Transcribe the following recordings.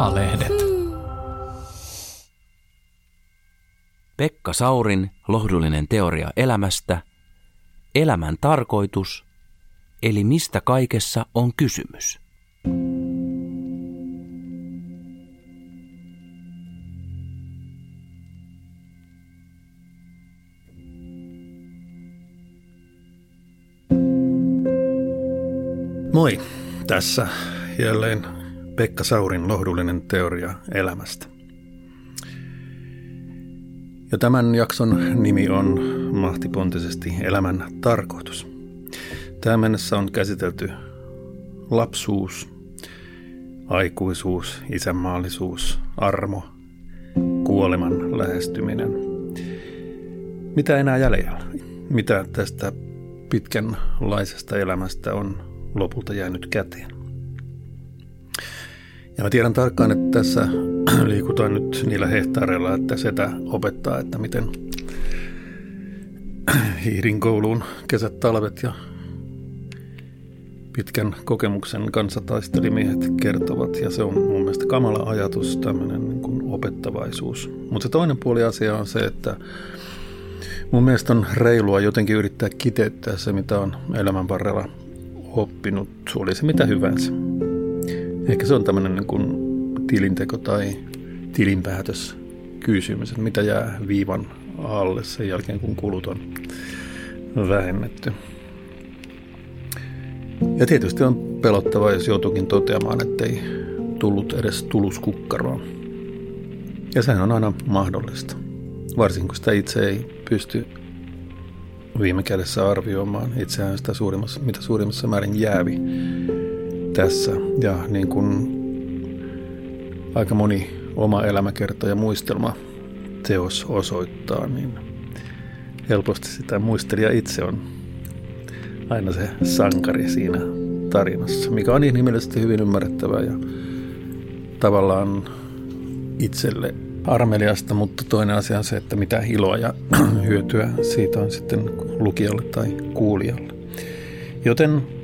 Maalehdet. Pekka Saurin lohdullinen teoria elämästä, elämän tarkoitus, eli mistä kaikessa on kysymys. Moi, tässä jälleen Pekka Saurin lohdullinen teoria elämästä. Ja tämän jakson nimi on mahtipontisesti Elämän tarkoitus. Tähän mennessä on käsitelty lapsuus, aikuisuus, isänmaallisuus, armo, kuoleman lähestyminen. Mitä enää jäljellä? Mitä tästä pitkänlaisesta elämästä on lopulta jäänyt käteen. Ja mä tiedän tarkkaan, että tässä liikutaan nyt niillä hehtaareilla, että setä opettaa, että miten hiirin kouluun kesät, talvet ja pitkän kokemuksen kanssa taistelimiehet kertovat. Ja se on mun mielestä kamala ajatus, tämmöinen niin kuin opettavaisuus. Mutta se toinen puoli asia on se, että mun mielestä on reilua jotenkin yrittää kiteyttää se, mitä on elämän varrella oppinut, oli se mitä hyvänsä. Ehkä se on tämmöinen niin kuin tilinteko tai tilinpäätös kysymys, että mitä jää viivan alle sen jälkeen, kun kulut on vähennetty. Ja tietysti on pelottavaa, jos joutuukin toteamaan, ettei tullut edes tuluskukkaroa. Ja sehän on aina mahdollista. Varsinkin kun sitä itse ei pysty viime kädessä arvioimaan itseään sitä suurimmassa, mitä suurimmassa määrin jäävi tässä. Ja niin kuin aika moni oma elämäkerta ja muistelma teos osoittaa, niin helposti sitä muistelija itse on aina se sankari siinä tarinassa, mikä on inhimillisesti hyvin ymmärrettävää ja tavallaan itselle armeliasta, mutta toinen asia on se, että mitä iloa ja hyötyä siitä on sitten lukijalle tai kuulijalle. Joten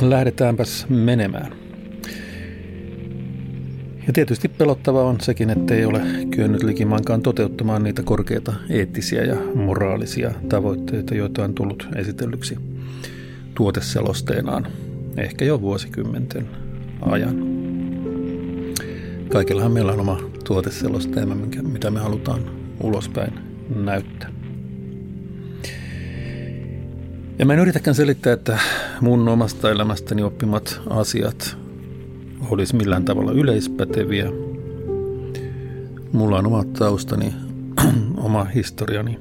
lähdetäänpäs menemään. Ja tietysti pelottavaa on sekin, että ei ole kyennyt likimaankaan toteuttamaan niitä korkeita eettisiä ja moraalisia tavoitteita, joita on tullut esitellyksi tuoteselosteenaan ehkä jo vuosikymmenten ajan. Kaikillahan meillä on oma tuoteselosteema, mitä me halutaan ulospäin näyttää. Ja mä en yritäkään selittää, että mun omasta elämästäni oppimat asiat olisi millään tavalla yleispäteviä. Mulla on oma taustani, oma historiani.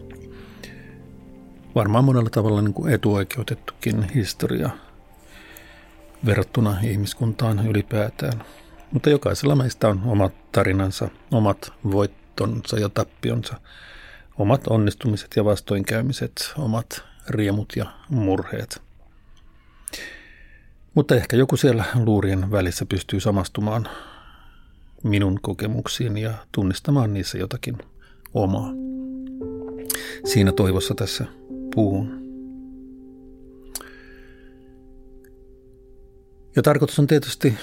Varmaan monella tavalla niin kuin etuoikeutettukin historia verrattuna ihmiskuntaan ylipäätään – mutta jokaisella meistä on omat tarinansa, omat voittonsa ja tappionsa, omat onnistumiset ja vastoinkäymiset, omat riemut ja murheet. Mutta ehkä joku siellä luurien välissä pystyy samastumaan minun kokemuksiin ja tunnistamaan niissä jotakin omaa. Siinä toivossa tässä puhun. Ja tarkoitus on tietysti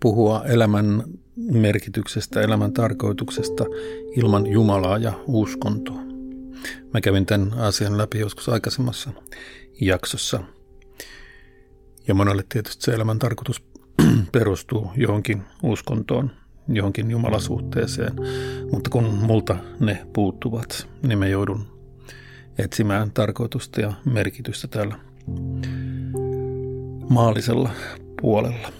puhua elämän merkityksestä, elämän tarkoituksesta ilman Jumalaa ja uskontoa. Mä kävin tämän asian läpi joskus aikaisemmassa jaksossa. Ja monelle tietysti se elämän tarkoitus perustuu johonkin uskontoon, johonkin jumalasuhteeseen. Mutta kun multa ne puuttuvat, niin mä joudun etsimään tarkoitusta ja merkitystä täällä maallisella puolella.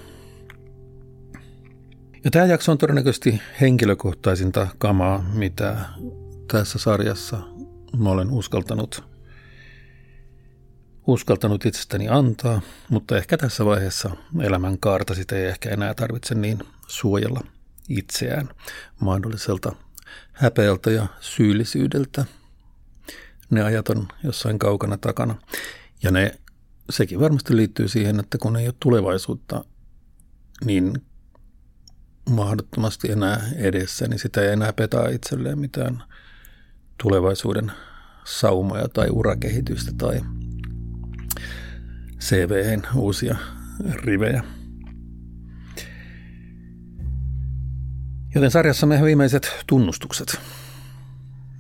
Ja tämä jakso on todennäköisesti henkilökohtaisinta kamaa, mitä tässä sarjassa mä olen uskaltanut, uskaltanut itsestäni antaa, mutta ehkä tässä vaiheessa elämän kaarta sitä ei ehkä enää tarvitse niin suojella itseään mahdolliselta häpeältä ja syyllisyydeltä. Ne ajat on jossain kaukana takana. Ja ne, sekin varmasti liittyy siihen, että kun ei ole tulevaisuutta, niin mahdottomasti enää edessä, niin sitä ei enää petaa itselleen mitään tulevaisuuden saumoja tai urakehitystä tai cv uusia rivejä. Joten sarjassamme viimeiset tunnustukset.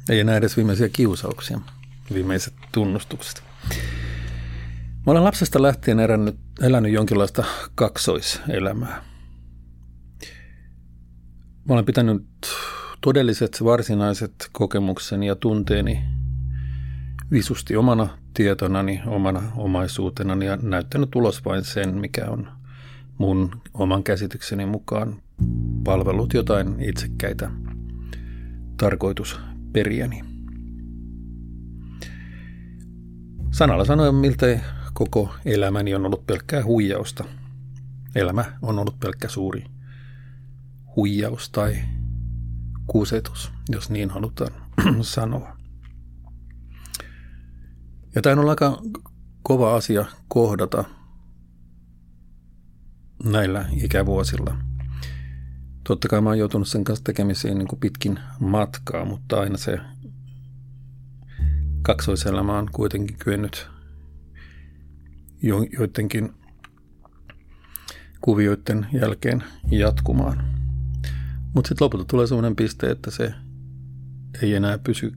Ei enää edes viimeisiä kiusauksia, viimeiset tunnustukset. Mä olen lapsesta lähtien elänyt, elänyt jonkinlaista kaksoiselämää. Mä olen pitänyt todelliset varsinaiset kokemukseni ja tunteeni visusti omana tietonani, omana omaisuutenani ja näyttänyt ulos vain sen, mikä on mun oman käsitykseni mukaan palvellut jotain itsekkäitä tarkoitusperiäni. Sanalla sanoen, miltei koko elämäni on ollut pelkkää huijausta. Elämä on ollut pelkkä suuri huijaus tai kusetus, jos niin halutaan sanoa. Ja tämä on aika kova asia kohdata näillä ikävuosilla. Totta kai mä oon joutunut sen kanssa tekemisiin niin kuin pitkin matkaa, mutta aina se kaksoiselämä on kuitenkin kyennyt jo, joidenkin kuvioiden jälkeen jatkumaan. Mutta sitten lopulta tulee sellainen piste, että se ei enää pysy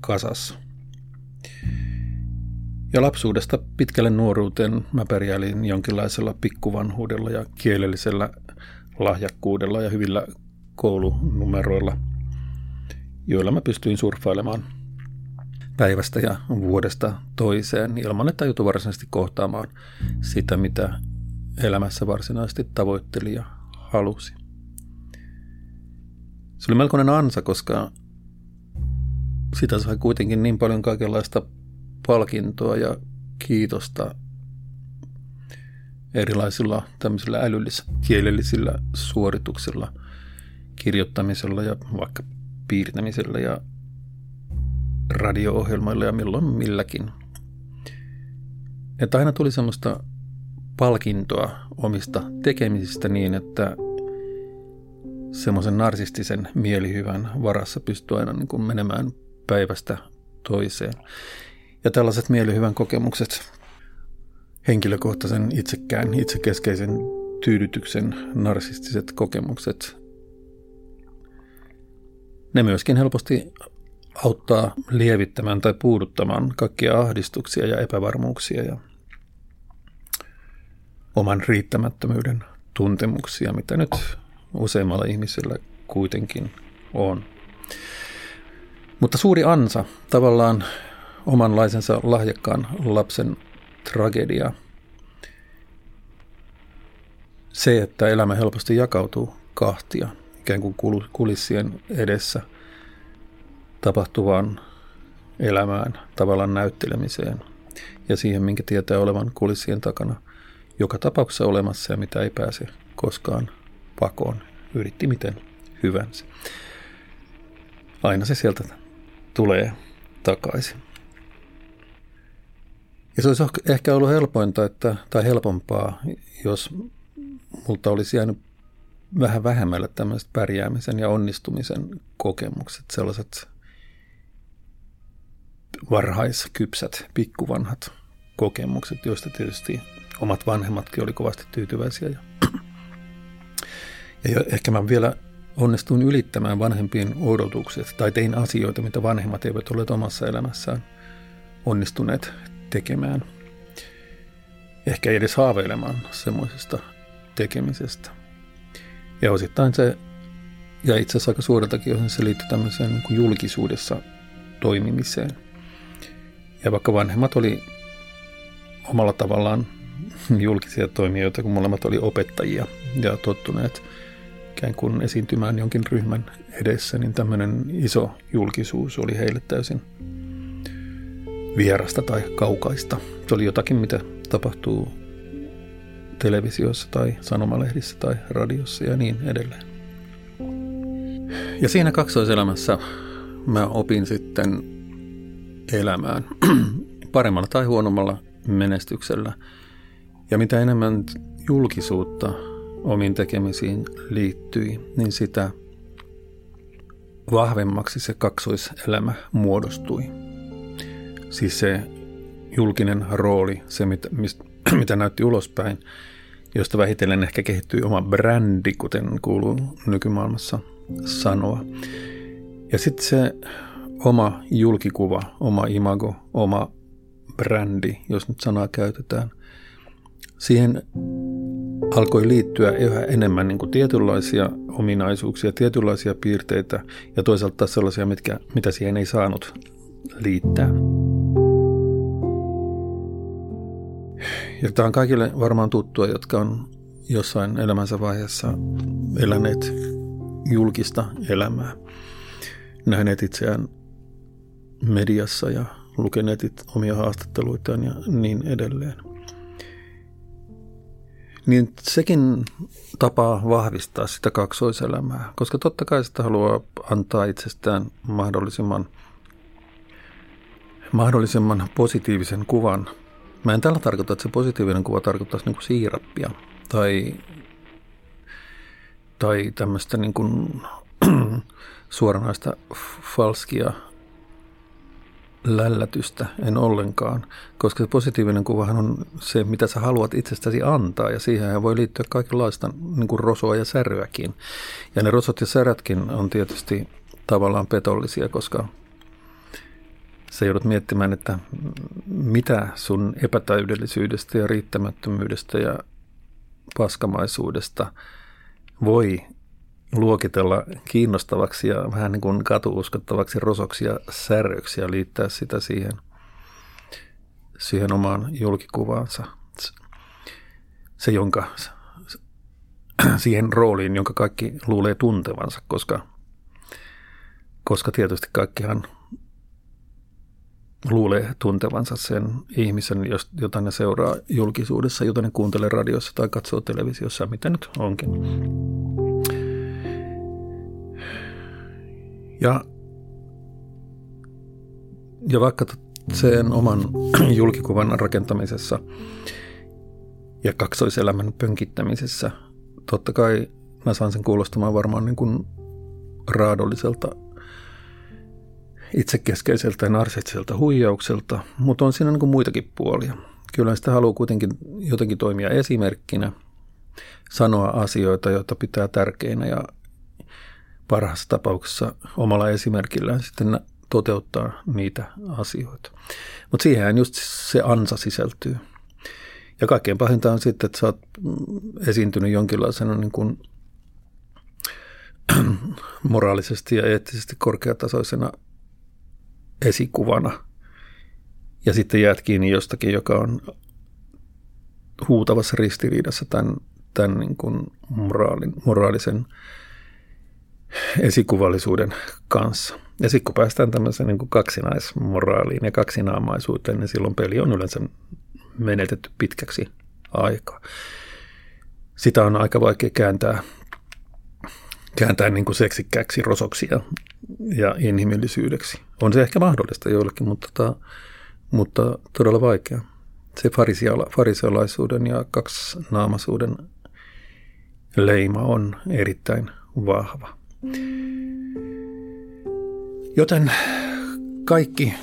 kasassa. Ja lapsuudesta pitkälle nuoruuteen mä pärjäilin jonkinlaisella pikkuvanhuudella ja kielellisellä lahjakkuudella ja hyvillä koulunumeroilla, joilla mä pystyin surffailemaan päivästä ja vuodesta toiseen ilman, että joutui varsinaisesti kohtaamaan sitä, mitä elämässä varsinaisesti tavoitteli ja halusi. Se oli melkoinen ansa, koska sitä sai kuitenkin niin paljon kaikenlaista palkintoa ja kiitosta erilaisilla tämmöisillä älyllis-kielellisillä suorituksilla, kirjoittamisella ja vaikka piirtämisellä ja radio-ohjelmoilla ja milloin milläkin. Että aina tuli semmoista palkintoa omista tekemisistä niin, että semmoisen narsistisen mielihyvän varassa pystyy aina niin kuin menemään päivästä toiseen. Ja tällaiset mielihyvän kokemukset, henkilökohtaisen itsekään, itsekeskeisen tyydytyksen narsistiset kokemukset, ne myöskin helposti auttaa lievittämään tai puuduttamaan kaikkia ahdistuksia ja epävarmuuksia ja oman riittämättömyyden tuntemuksia, mitä nyt useimmalla ihmisellä kuitenkin on. Mutta suuri ansa, tavallaan omanlaisensa lahjakkaan lapsen tragedia. Se, että elämä helposti jakautuu kahtia, ikään kuin kulissien edessä tapahtuvaan elämään, tavallaan näyttelemiseen ja siihen, minkä tietää olevan kulissien takana joka tapauksessa olemassa ja mitä ei pääse koskaan pakoon, yritti miten hyvänsä. Aina se sieltä tulee takaisin. Ja se olisi ehkä ollut helpointa, että, tai helpompaa, jos multa olisi jäänyt vähän vähemmälle tämmöiset pärjäämisen ja onnistumisen kokemukset, sellaiset varhaiskypsät, pikkuvanhat kokemukset, joista tietysti omat vanhemmatkin oli kovasti tyytyväisiä. Ja, ja ehkä mä vielä onnistuin ylittämään vanhempien odotukset tai tein asioita, mitä vanhemmat eivät ole omassa elämässään onnistuneet tekemään. Ehkä ei edes haaveilemaan semmoisesta tekemisestä. Ja osittain se, ja itse asiassa aika suoraltakin se liittyy tämmöiseen niin kuin julkisuudessa toimimiseen. Ja vaikka vanhemmat oli omalla tavallaan julkisia toimijoita, kun molemmat oli opettajia ja tottuneet ikään kuin esiintymään jonkin ryhmän edessä, niin tämmöinen iso julkisuus oli heille täysin vierasta tai kaukaista. Se oli jotakin, mitä tapahtuu televisiossa tai sanomalehdissä tai radiossa ja niin edelleen. Ja siinä kaksoiselämässä mä opin sitten elämään paremmalla tai huonommalla menestyksellä. Ja mitä enemmän julkisuutta omiin tekemisiin liittyi, niin sitä vahvemmaksi se kaksoiselämä muodostui. Siis se julkinen rooli, se mitä, mitä näytti ulospäin, josta vähitellen ehkä kehittyi oma brändi, kuten kuuluu nykymaailmassa sanoa. Ja sitten se oma julkikuva, oma imago, oma brändi, jos nyt sanaa käytetään, siihen alkoi liittyä yhä enemmän niin kuin tietynlaisia ominaisuuksia, tietynlaisia piirteitä ja toisaalta sellaisia, mitkä, mitä siihen ei saanut liittää. Ja tämä on kaikille varmaan tuttua, jotka on jossain elämänsä vaiheessa eläneet julkista elämää, nähneet itseään mediassa ja lukeneet omia haastatteluitaan ja niin edelleen. Niin sekin tapaa vahvistaa sitä kaksoiselämää, koska totta kai sitä haluaa antaa itsestään mahdollisimman, mahdollisimman positiivisen kuvan. Mä en tällä tarkoita, että se positiivinen kuva tarkoittaisi niin kuin siirappia tai, tai tämmöistä niin kuin suoranaista falskia lällätystä, en ollenkaan, koska se positiivinen kuvahan on se, mitä sä haluat itsestäsi antaa, ja siihen voi liittyä kaikenlaista niin kuin rosoa ja säröäkin. Ja ne rosot ja särätkin on tietysti tavallaan petollisia, koska sä joudut miettimään, että mitä sun epätäydellisyydestä ja riittämättömyydestä ja paskamaisuudesta voi luokitella kiinnostavaksi ja vähän niin kuin katuuskottavaksi rosoksi ja säröksi ja liittää sitä siihen, siihen omaan julkikuvaansa. Se, jonka, siihen rooliin, jonka kaikki luulee tuntevansa, koska, koska tietysti kaikkihan luulee tuntevansa sen ihmisen, jota ne seuraa julkisuudessa, jota ne kuuntelee radiossa tai katsoo televisiossa, mitä nyt onkin. Ja, ja vaikka sen oman julkikuvan rakentamisessa ja kaksoiselämän pönkittämisessä, totta kai mä saan sen kuulostamaan varmaan niin kuin raadolliselta, itsekeskeiseltä ja narsistiselta huijaukselta, mutta on siinä niin kuin muitakin puolia. Kyllä sitä haluaa kuitenkin jotenkin toimia esimerkkinä, sanoa asioita, joita pitää tärkeinä ja parhaassa tapauksessa omalla esimerkillään sitten toteuttaa niitä asioita. Mutta siihen just se ansa sisältyy. Ja kaikkein pahinta on sitten, että sä oot esiintynyt jonkinlaisena niin kuin moraalisesti ja eettisesti korkeatasoisena esikuvana. Ja sitten jäät kiinni jostakin, joka on huutavassa ristiriidassa tämän, tämän niin kuin moraalin, moraalisen esikuvallisuuden kanssa. Ja sitten kun päästään tämmöiseen niin kaksinaismoraaliin ja kaksinaamaisuuteen, niin silloin peli on yleensä menetetty pitkäksi aikaa. Sitä on aika vaikea kääntää, kääntää niin kuin seksikkääksi rosoksi ja, ja inhimillisyydeksi. On se ehkä mahdollista joillekin, mutta, tota, mutta todella vaikea. Se farisealaisuuden ja kaksinaamaisuuden leima on erittäin vahva. Joten kaikki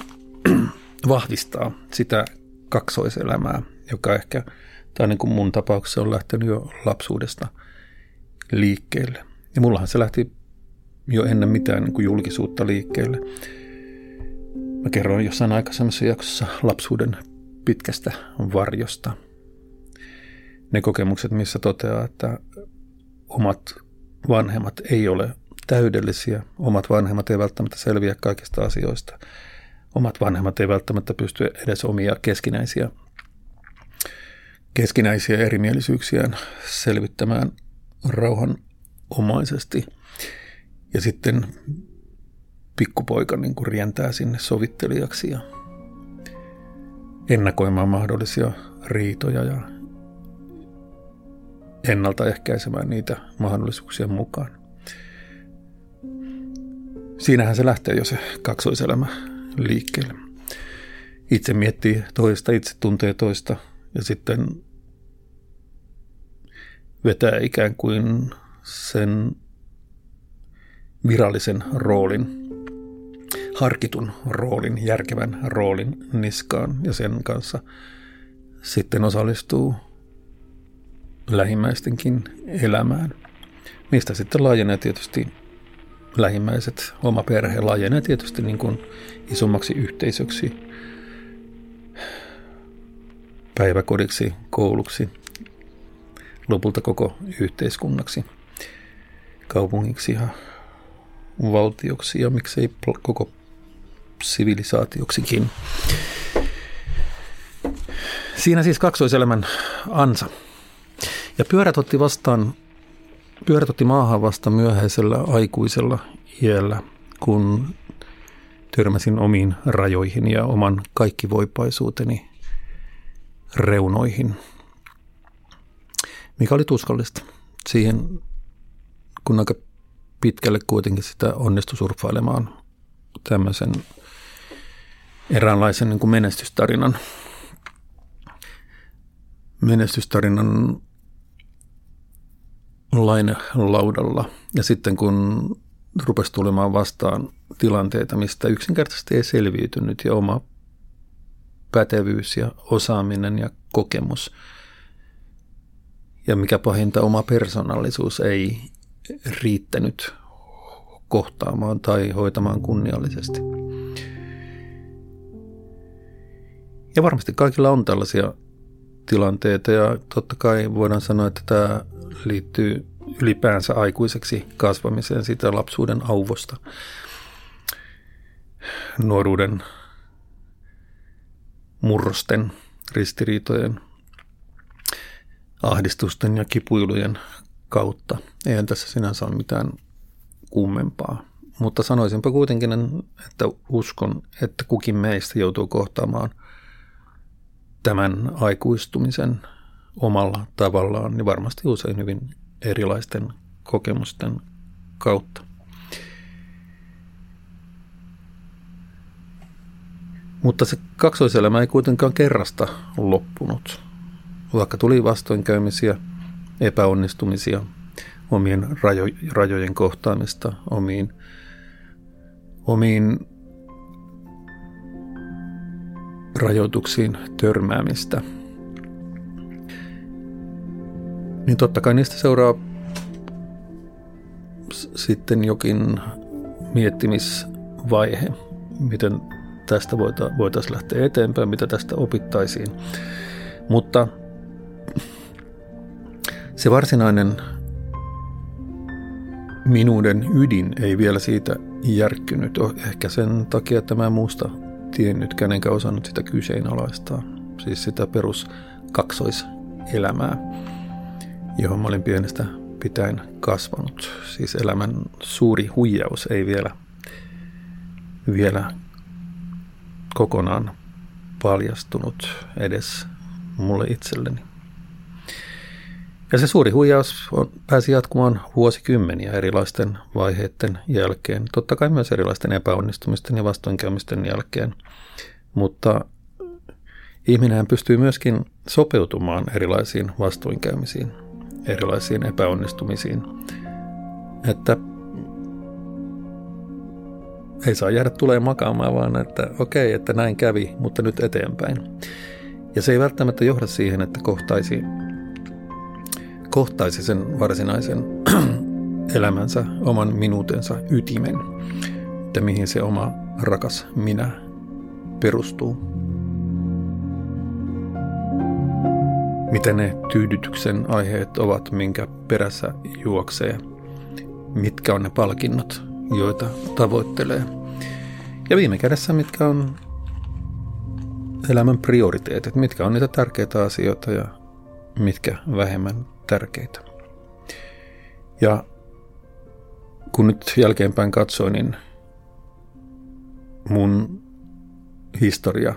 vahvistaa sitä kaksoiselämää, joka ehkä, tai niin kuin mun tapauksessa on lähtenyt jo lapsuudesta liikkeelle. Ja mullahan se lähti jo ennen mitään niin kuin julkisuutta liikkeelle. Mä kerroin jossain aikaisemmassa jaksossa lapsuuden pitkästä varjosta. Ne kokemukset, missä toteaa, että omat vanhemmat ei ole täydellisiä. Omat vanhemmat ei välttämättä selviä kaikista asioista. Omat vanhemmat ei välttämättä pysty edes omia keskinäisiä, keskinäisiä erimielisyyksiään selvittämään rauhanomaisesti. Ja sitten pikkupoika niin kuin rientää sinne sovittelijaksi ja ennakoimaan mahdollisia riitoja ja ennaltaehkäisemään niitä mahdollisuuksien mukaan siinähän se lähtee jo se kaksoiselämä liikkeelle. Itse miettii toista, itse tuntee toista ja sitten vetää ikään kuin sen virallisen roolin, harkitun roolin, järkevän roolin niskaan ja sen kanssa sitten osallistuu lähimmäistenkin elämään. Mistä sitten laajenee tietysti lähimmäiset, oma perhe laajenee tietysti niin kuin isommaksi yhteisöksi, päiväkodiksi, kouluksi, lopulta koko yhteiskunnaksi, kaupungiksi ja valtioksi ja miksei koko sivilisaatioksikin. Siinä siis kaksoiselämän ansa. Ja pyörät otti vastaan, pyörät otti maahan vasta myöhäisellä aikuisella iällä, kun törmäsin omiin rajoihin ja oman kaikkivoipaisuuteni reunoihin, mikä oli tuskallista. Siihen, kun aika pitkälle kuitenkin sitä onnistui surffailemaan tämmöisen eräänlaisen niin kuin menestystarinan, menestystarinan lainalaudalla. Ja sitten kun rupesi tulemaan vastaan tilanteita, mistä yksinkertaisesti ei selviytynyt ja oma pätevyys ja osaaminen ja kokemus ja mikä pahinta, oma persoonallisuus ei riittänyt kohtaamaan tai hoitamaan kunniallisesti. Ja varmasti kaikilla on tällaisia tilanteita ja totta kai voidaan sanoa, että tämä liittyy ylipäänsä aikuiseksi kasvamiseen siitä lapsuuden auvosta, nuoruuden murrosten, ristiriitojen, ahdistusten ja kipuilujen kautta. Eihän tässä sinänsä ole mitään kummempaa. Mutta sanoisinpa kuitenkin, että uskon, että kukin meistä joutuu kohtaamaan tämän aikuistumisen omalla tavallaan, niin varmasti usein hyvin erilaisten kokemusten kautta. Mutta se kaksoiselämä ei kuitenkaan kerrasta loppunut. Vaikka tuli vastoinkäymisiä, epäonnistumisia, omien rajo, rajojen kohtaamista, omiin, omiin rajoituksiin törmäämistä. Niin totta kai niistä seuraa sitten jokin miettimisvaihe, miten tästä voitaisiin lähteä eteenpäin, mitä tästä opittaisiin. Mutta se varsinainen minuuden ydin ei vielä siitä järkkynyt. Ehkä sen takia, että mä muusta tiennyt, enkä osannut sitä kyseenalaistaa. Siis sitä perus kaksoiselämää, johon mä olin pienestä pitäen kasvanut. Siis elämän suuri huijaus ei vielä, vielä kokonaan paljastunut edes mulle itselleni. Ja se suuri huijaus on, pääsi jatkumaan vuosikymmeniä erilaisten vaiheiden jälkeen. Totta kai myös erilaisten epäonnistumisten ja vastoinkäymisten jälkeen. Mutta ihminen pystyy myöskin sopeutumaan erilaisiin vastoinkäymisiin, erilaisiin epäonnistumisiin. Että ei saa jäädä tulee makaamaan, vaan että okei, että näin kävi, mutta nyt eteenpäin. Ja se ei välttämättä johda siihen, että kohtaisi kohtaisi sen varsinaisen elämänsä, oman minuutensa ytimen, että mihin se oma rakas minä perustuu. Mitä ne tyydytyksen aiheet ovat, minkä perässä juoksee, mitkä on ne palkinnot, joita tavoittelee. Ja viime kädessä, mitkä on elämän prioriteetit, mitkä on niitä tärkeitä asioita ja mitkä vähemmän tärkeitä. Ja kun nyt jälkeenpäin katsoin, niin mun historia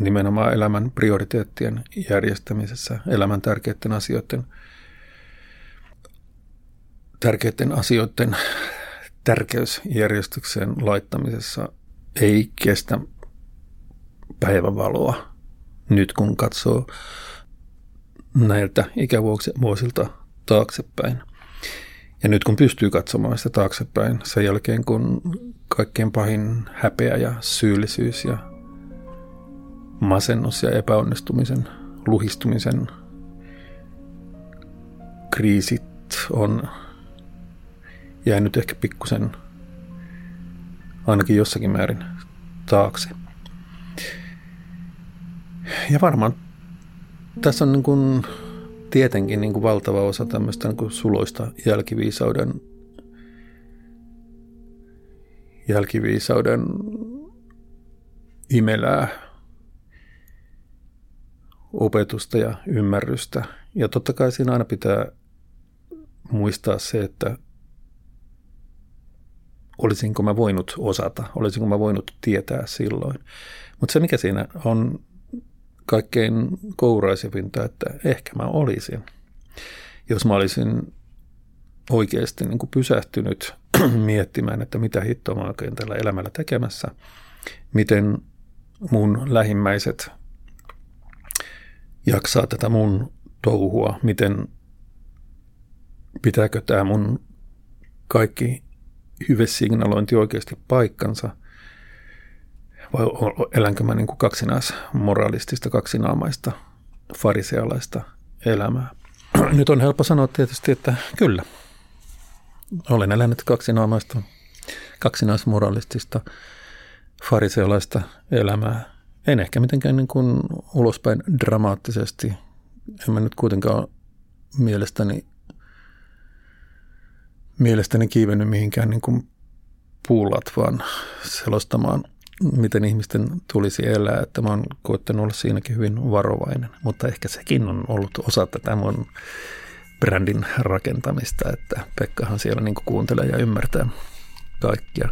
nimenomaan elämän prioriteettien järjestämisessä, elämän tärkeiden asioiden, tärkeiden asioiden tärkeysjärjestykseen laittamisessa ei kestä päivävaloa nyt kun katsoo näiltä ikävuosilta taaksepäin. Ja nyt kun pystyy katsomaan sitä taaksepäin sen jälkeen, kun kaikkein pahin häpeä ja syyllisyys ja masennus ja epäonnistumisen, luhistumisen kriisit on jäänyt ehkä pikkusen ainakin jossakin määrin taakse. Ja varmaan tässä on niin kuin tietenkin niin kuin valtava osa tämmöistä niin kuin suloista jälkiviisauden, jälkiviisauden imelää opetusta ja ymmärrystä. Ja totta kai siinä aina pitää muistaa se, että olisinko mä voinut osata, olisinko mä voinut tietää silloin. Mutta se, mikä siinä on kaikkein kouraisevinta, että ehkä mä olisin. Jos mä olisin oikeasti niin kuin pysähtynyt miettimään, että mitä hittoa mä oikein tällä elämällä tekemässä, miten mun lähimmäiset jaksaa tätä mun touhua, miten pitääkö tämä mun kaikki hyvesignalointi oikeasti paikkansa – vai elänkö mä niin kuin kaksinaismoralistista, kaksinaamaista, farisealaista elämää? Nyt on helppo sanoa tietysti, että kyllä. Olen elänyt kaksinaamaista, kaksinaismoralistista, farisealaista elämää. En ehkä mitenkään niin kuin ulospäin dramaattisesti. En mä nyt kuitenkaan mielestäni, mielestäni kiivennyt mihinkään niin kuin puulat, vaan selostamaan – miten ihmisten tulisi elää, että mä oon koettanut olla siinäkin hyvin varovainen. Mutta ehkä sekin on ollut osa tätä mun brändin rakentamista, että Pekkahan siellä niin kuuntelee ja ymmärtää kaikkia.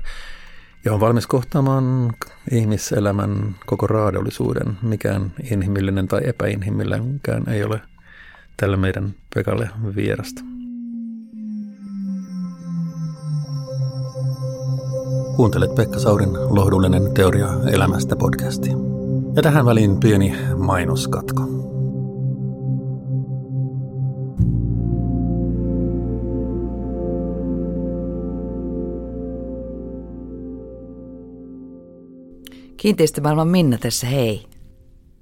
Ja on valmis kohtaamaan ihmiselämän koko raadollisuuden. Mikään inhimillinen tai epäinhimillinenkään ei ole tälle meidän Pekalle vierasta. Kuuntelet Pekka Saurin lohdullinen teoria elämästä podcastia. Ja tähän väliin pieni mainoskatko. Kiinteistömaailman Minna tässä hei.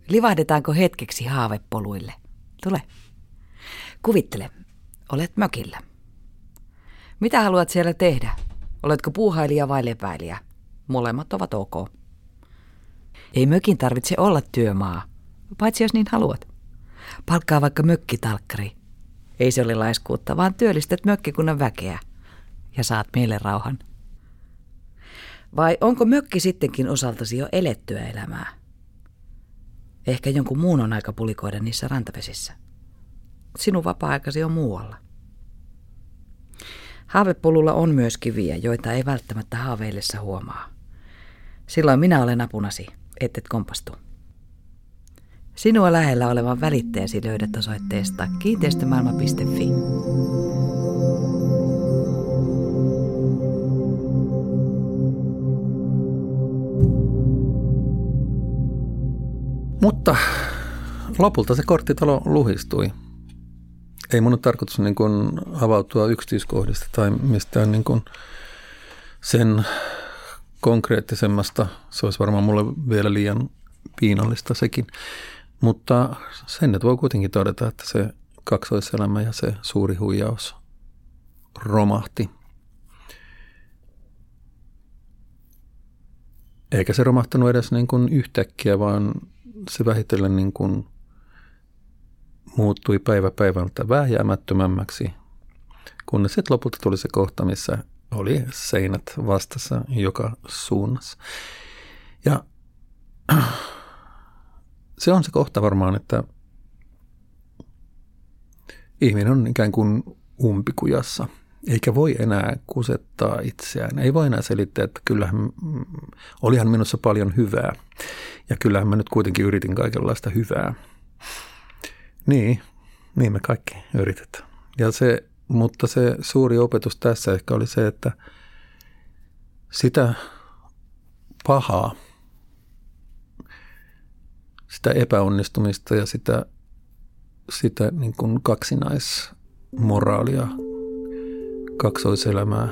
Livahdetaanko hetkeksi haavepoluille? Tule. Kuvittele, olet mökillä. Mitä haluat siellä tehdä? Oletko puuhailija vai lepäilijä? Molemmat ovat ok. Ei mökin tarvitse olla työmaa, paitsi jos niin haluat. Palkkaa vaikka mökkitalkkari. Ei se ole laiskuutta, vaan työllistät mökkikunnan väkeä ja saat meille rauhan. Vai onko mökki sittenkin osaltasi jo elettyä elämää? Ehkä jonkun muun on aika pulikoida niissä rantavesissä. Sinun vapaa-aikasi on muualla. Haavepolulla on myös kiviä, joita ei välttämättä haaveillessa huomaa. Silloin minä olen apunasi, ettet kompastu. Sinua lähellä olevan välittäjäsi löydät osoitteesta kiinteistömaailma.fi. Mutta lopulta se korttitalo luhistui ei mun ole tarkoitus niin kuin avautua yksityiskohdista tai mistään niin kuin sen konkreettisemmasta. Se olisi varmaan mulle vielä liian piinallista sekin. Mutta sen nyt voi kuitenkin todeta, että se kaksoiselämä ja se suuri huijaus romahti. Eikä se romahtanut edes niin kuin yhtäkkiä, vaan se vähitellen niin kuin muuttui päivä päivältä vähjäämättömämmäksi, kunnes sitten lopulta tuli se kohta, missä oli seinät vastassa joka suunnassa. Ja se on se kohta varmaan, että ihminen on ikään kuin umpikujassa, eikä voi enää kusettaa itseään. Ei voi enää selittää, että kyllähän olihan minussa paljon hyvää, ja kyllähän mä nyt kuitenkin yritin kaikenlaista hyvää. Niin, niin me kaikki yritetään. Ja se, mutta se suuri opetus tässä ehkä oli se, että sitä pahaa, sitä epäonnistumista ja sitä, sitä niin kuin kaksinaismoraalia, kaksoiselämää,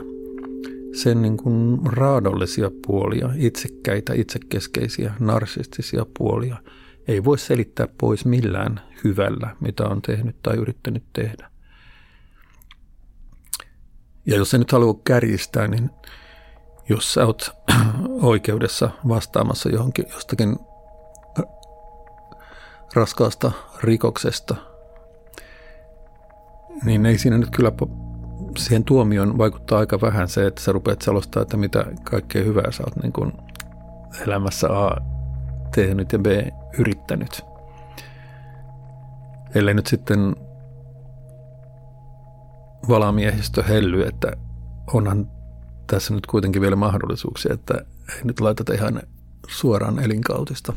sen niin kuin raadollisia puolia, itsekkäitä, itsekeskeisiä, narsistisia puolia – ei voi selittää pois millään hyvällä, mitä on tehnyt tai yrittänyt tehdä. Ja jos se nyt haluaa kärjistää, niin jos sä oot oikeudessa vastaamassa johonkin jostakin raskaasta rikoksesta, niin ei siinä nyt kyllä siihen tuomioon vaikuttaa aika vähän se, että sä rupeat selostaa, että mitä kaikkea hyvää sä oot niin kuin elämässä A tehnyt ja B yrittänyt. Ellei nyt sitten valamiehistö helly, että onhan tässä nyt kuitenkin vielä mahdollisuuksia, että ei nyt laiteta ihan suoraan elinkautista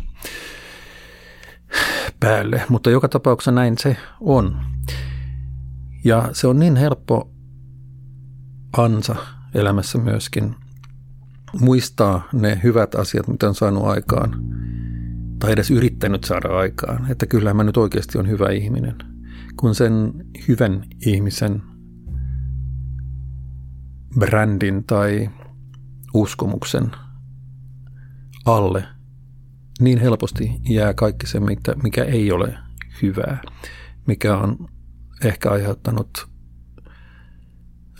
päälle. Mutta joka tapauksessa näin se on. Ja se on niin helppo ansa elämässä myöskin muistaa ne hyvät asiat, mitä on saanut aikaan, tai edes yrittänyt saada aikaan, että kyllä mä nyt oikeasti on hyvä ihminen. Kun sen hyvän ihmisen brändin tai uskomuksen alle niin helposti jää kaikki se, mikä ei ole hyvää, mikä on ehkä aiheuttanut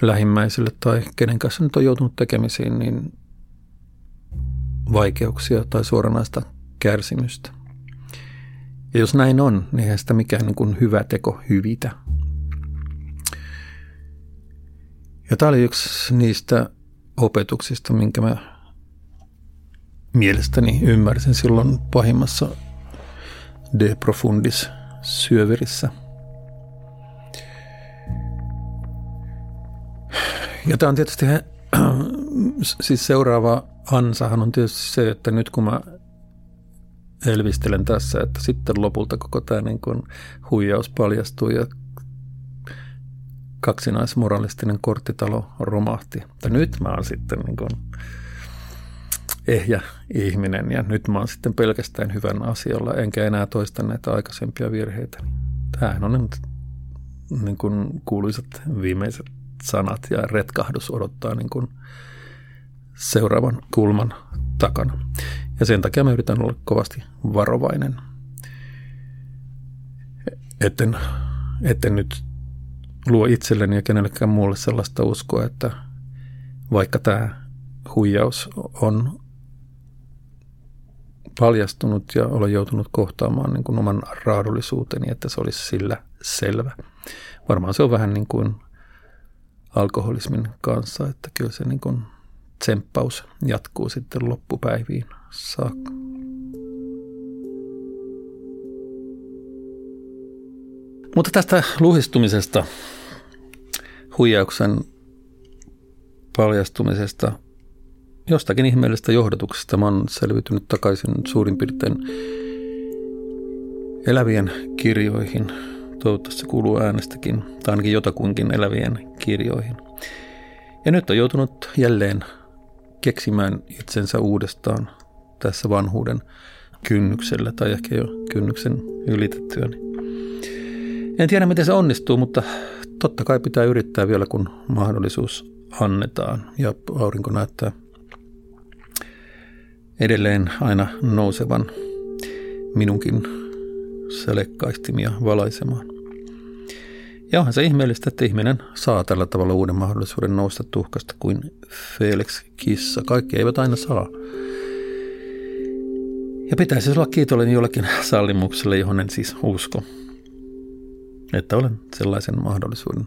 lähimmäisille tai kenen kanssa nyt on joutunut tekemisiin, niin vaikeuksia tai suoranaista kärsimystä. Ja jos näin on, niin eihän sitä mikään niin kuin hyvä teko hyvitä. Ja tämä oli yksi niistä opetuksista, minkä mä mielestäni ymmärsin silloin pahimmassa De Profundis syöverissä. Ja tämä on tietysti, siis seuraava ansahan on tietysti se, että nyt kun mä elvistelen tässä, että sitten lopulta koko tämä niin kuin huijaus paljastuu ja kaksinaismoralistinen korttitalo romahti. Mutta nyt mä oon sitten niin kuin ehjä ihminen ja nyt mä oon sitten pelkästään hyvän asialla, enkä enää toista näitä aikaisempia virheitä. Tämähän on nyt niin kuin kuuluisat viimeiset sanat ja retkahdus odottaa niin kuin seuraavan kulman takana. Ja sen takia mä yritän olla kovasti varovainen, etten, etten nyt luo itselleni ja kenellekään muulle sellaista uskoa, että vaikka tämä huijaus on paljastunut ja olen joutunut kohtaamaan niin kuin oman raadollisuuteni, että se olisi sillä selvä. Varmaan se on vähän niin kuin alkoholismin kanssa, että kyllä se niin kuin tsemppaus jatkuu sitten loppupäiviin saakka. Mutta tästä luhistumisesta, huijauksen paljastumisesta, jostakin ihmeellisestä johdatuksesta mä oon selviytynyt takaisin suurin piirtein elävien kirjoihin. Toivottavasti se kuuluu äänestäkin, tai ainakin jotakuinkin elävien kirjoihin. Ja nyt on joutunut jälleen keksimään itsensä uudestaan tässä vanhuuden kynnyksellä tai ehkä jo kynnyksen ylitettyä. En tiedä, miten se onnistuu, mutta totta kai pitää yrittää vielä, kun mahdollisuus annetaan ja aurinko näyttää edelleen aina nousevan minunkin selekkaistimia valaisemaan. Ja onhan se ihmeellistä, että ihminen saa tällä tavalla uuden mahdollisuuden nousta tuhkasta kuin Felix Kissa. Kaikki eivät aina saa. Ja pitäisi olla kiitollinen jollekin sallimukselle, johon en siis usko. Että olen sellaisen mahdollisuuden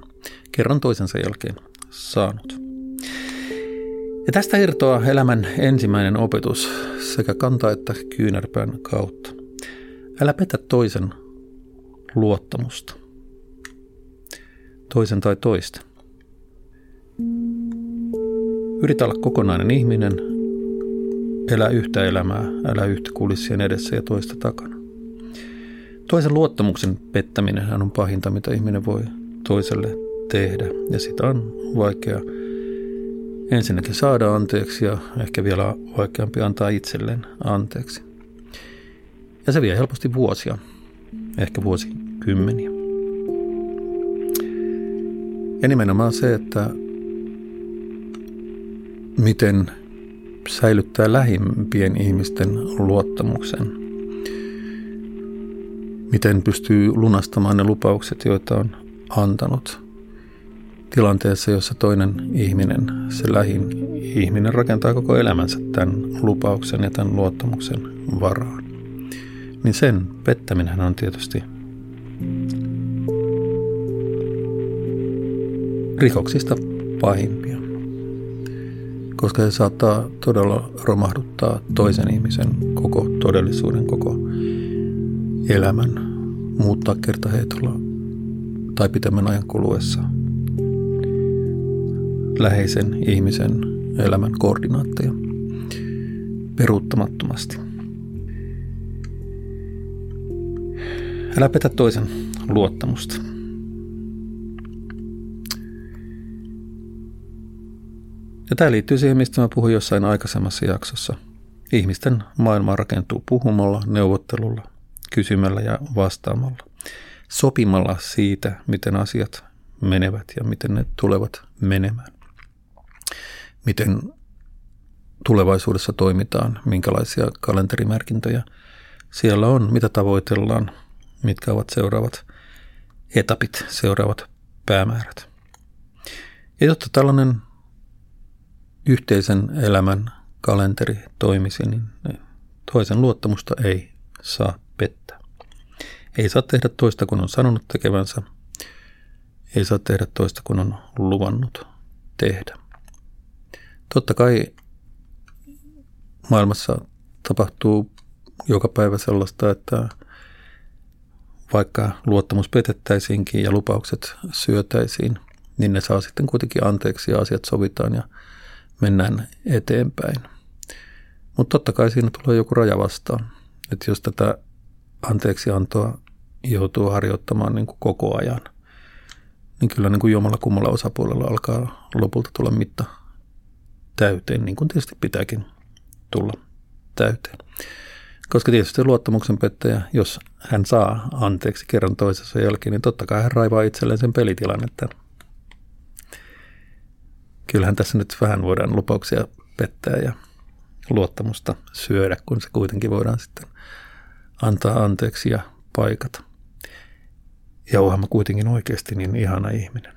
kerran toisensa jälkeen saanut. Ja tästä irtoaa elämän ensimmäinen opetus sekä kanta että kyynärpään kautta. Älä petä toisen luottamusta toisen tai toista. Yritä olla kokonainen ihminen, elä yhtä elämää, älä yhtä kulissien edessä ja toista takana. Toisen luottamuksen pettäminen on pahinta, mitä ihminen voi toiselle tehdä, ja sitä on vaikea ensinnäkin saada anteeksi ja ehkä vielä vaikeampi antaa itselleen anteeksi. Ja se vie helposti vuosia, ehkä vuosikymmeniä. Ja nimenomaan se, että miten säilyttää lähimpien ihmisten luottamuksen. Miten pystyy lunastamaan ne lupaukset, joita on antanut tilanteessa, jossa toinen ihminen, se lähin ihminen rakentaa koko elämänsä tämän lupauksen ja tämän luottamuksen varaan. Niin sen pettäminen on tietysti rikoksista pahimpia, koska se saattaa todella romahduttaa toisen ihmisen koko todellisuuden, koko elämän, muuttaa kertaheitolla tai pitemmän ajan kuluessa läheisen ihmisen elämän koordinaatteja peruuttamattomasti. Älä petä toisen luottamusta. Ja tämä liittyy siihen, mistä mä puhuin jossain aikaisemmassa jaksossa. Ihmisten maailma rakentuu puhumalla, neuvottelulla, kysymällä ja vastaamalla. Sopimalla siitä, miten asiat menevät ja miten ne tulevat menemään. Miten tulevaisuudessa toimitaan, minkälaisia kalenterimerkintöjä siellä on, mitä tavoitellaan, mitkä ovat seuraavat etapit, seuraavat päämäärät. Ja jotta tällainen yhteisen elämän kalenteri toimisi, niin toisen luottamusta ei saa pettää. Ei saa tehdä toista, kun on sanonut tekevänsä. Ei saa tehdä toista, kun on luvannut tehdä. Totta kai maailmassa tapahtuu joka päivä sellaista, että vaikka luottamus petettäisiinkin ja lupaukset syötäisiin, niin ne saa sitten kuitenkin anteeksi ja asiat sovitaan ja mennään eteenpäin. Mutta totta kai siinä tulee joku raja vastaan. Että jos tätä anteeksiantoa joutuu harjoittamaan niin kuin koko ajan, niin kyllä niin kuin jommalla kummalla osapuolella alkaa lopulta tulla mitta täyteen, niin kuin tietysti pitääkin tulla täyteen. Koska tietysti luottamuksen pettäjä, jos hän saa anteeksi kerran toisessa jälkeen, niin totta kai hän raivaa itselleen sen pelitilan, että kyllähän tässä nyt vähän voidaan lupauksia pettää ja luottamusta syödä, kun se kuitenkin voidaan sitten antaa anteeksi ja paikata. Ja onhan mä kuitenkin oikeasti niin ihana ihminen.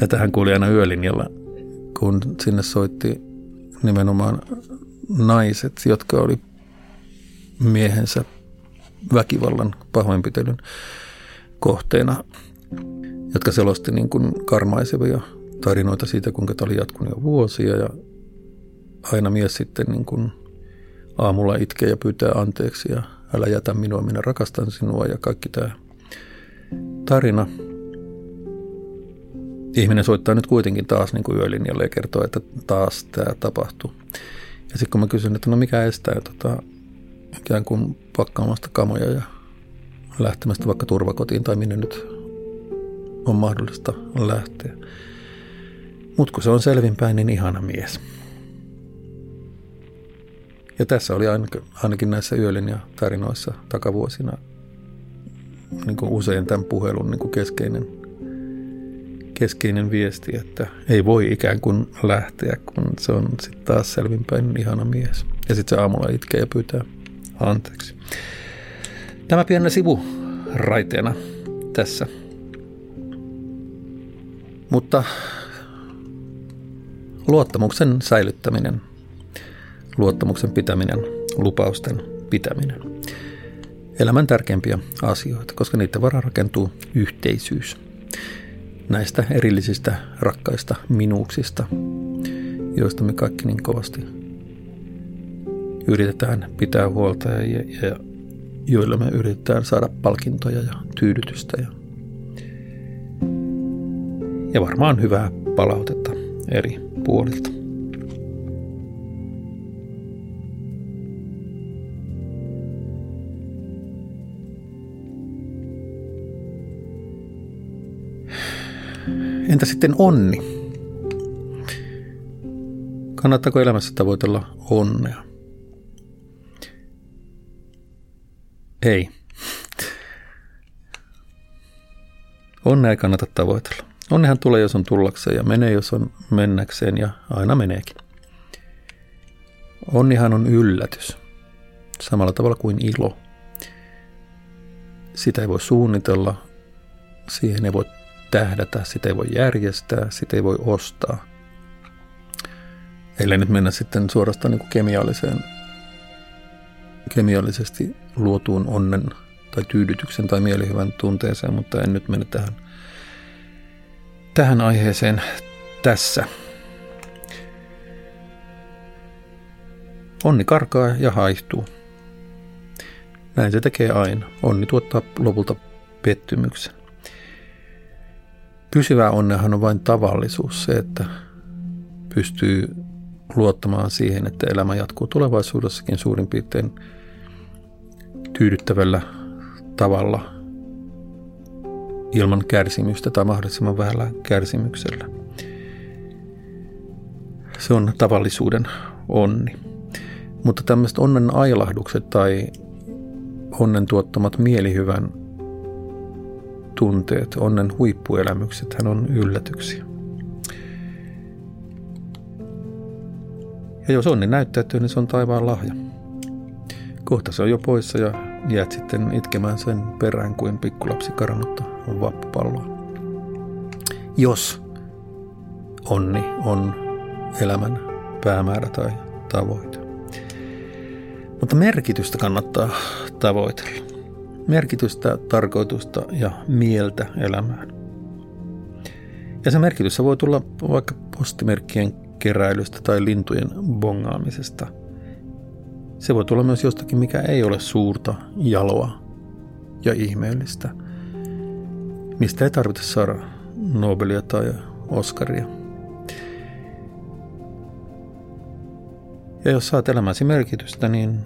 Tätähän kuuli aina yölinjalla, kun sinne soitti nimenomaan naiset, jotka oli miehensä väkivallan pahoinpitelyn kohteena, jotka selosti niin kuin karmaisevia tarinoita siitä, kuinka tämä oli jatkunut jo vuosia ja aina mies sitten niin kuin aamulla itkee ja pyytää anteeksi ja älä jätä minua, minä rakastan sinua ja kaikki tämä tarina. Ihminen soittaa nyt kuitenkin taas niin kuin yölinjalle ja kertoo, että taas tämä tapahtuu. Ja sitten kun mä kysyn, että no mikä estää tota, ikään kuin pakkaamasta kamoja ja lähtemästä vaikka turvakotiin tai minne nyt on mahdollista lähteä. Mutta kun se on selvinpäin, niin ihana mies. Ja tässä oli ainakin näissä ja tarinoissa takavuosina niin kuin usein tämän puhelun niin kuin keskeinen, keskeinen viesti, että ei voi ikään kuin lähteä, kun se on sitten taas selvinpäin niin ihana mies. Ja sitten se aamulla itkee ja pyytää anteeksi. Tämä pieni sivu raiteena tässä. Mutta luottamuksen säilyttäminen, luottamuksen pitäminen, lupausten pitäminen. Elämän tärkeimpiä asioita, koska niiden varaan rakentuu yhteisyys. Näistä erillisistä rakkaista minuuksista, joista me kaikki niin kovasti yritetään pitää huolta ja, ja joilla me yritetään saada palkintoja ja tyydytystä ja, ja varmaan hyvää palautetta eri puolilta. Entä sitten onni? Kannattaako elämässä tavoitella onnea? Ei. Onnea ei kannata tavoitella. Onnehan tulee, jos on tullakseen ja menee, jos on mennäkseen ja aina meneekin. Onnihan on yllätys. Samalla tavalla kuin ilo. Sitä ei voi suunnitella, siihen ei voi tähdätä, sitä ei voi järjestää, sitä ei voi ostaa. ellei nyt mennä sitten suorastaan niin kemialliseen, kemiallisesti luotuun onnen tai tyydytyksen tai mielihyvän tunteeseen, mutta en nyt mene tähän, tähän aiheeseen tässä. Onni karkaa ja haihtuu. Näin se tekee aina. Onni tuottaa lopulta pettymyksen. Pysyvä onnehan on vain tavallisuus, se, että pystyy luottamaan siihen, että elämä jatkuu tulevaisuudessakin suurin piirtein tyydyttävällä tavalla ilman kärsimystä tai mahdollisimman vähällä kärsimyksellä. Se on tavallisuuden onni. Mutta tämmöiset onnen ailahdukset tai onnen tuottamat mielihyvän tunteet, onnen huippuelämykset, hän on yllätyksiä. Ja jos onni näyttäytyy, niin se on taivaan lahja. Kohta se on jo poissa ja jäät sitten itkemään sen perään kuin pikkulapsi karannutta on vappupalloa. Jos onni on elämän päämäärä tai tavoite. Mutta merkitystä kannattaa tavoitella. Merkitystä, tarkoitusta ja mieltä elämään. Ja se merkitys voi tulla vaikka postimerkkien keräilystä tai lintujen bongaamisesta. Se voi tulla myös jostakin, mikä ei ole suurta, jaloa ja ihmeellistä. Mistä ei tarvitse saada Nobelia tai Oscaria. Ja jos saat elämäsi merkitystä, niin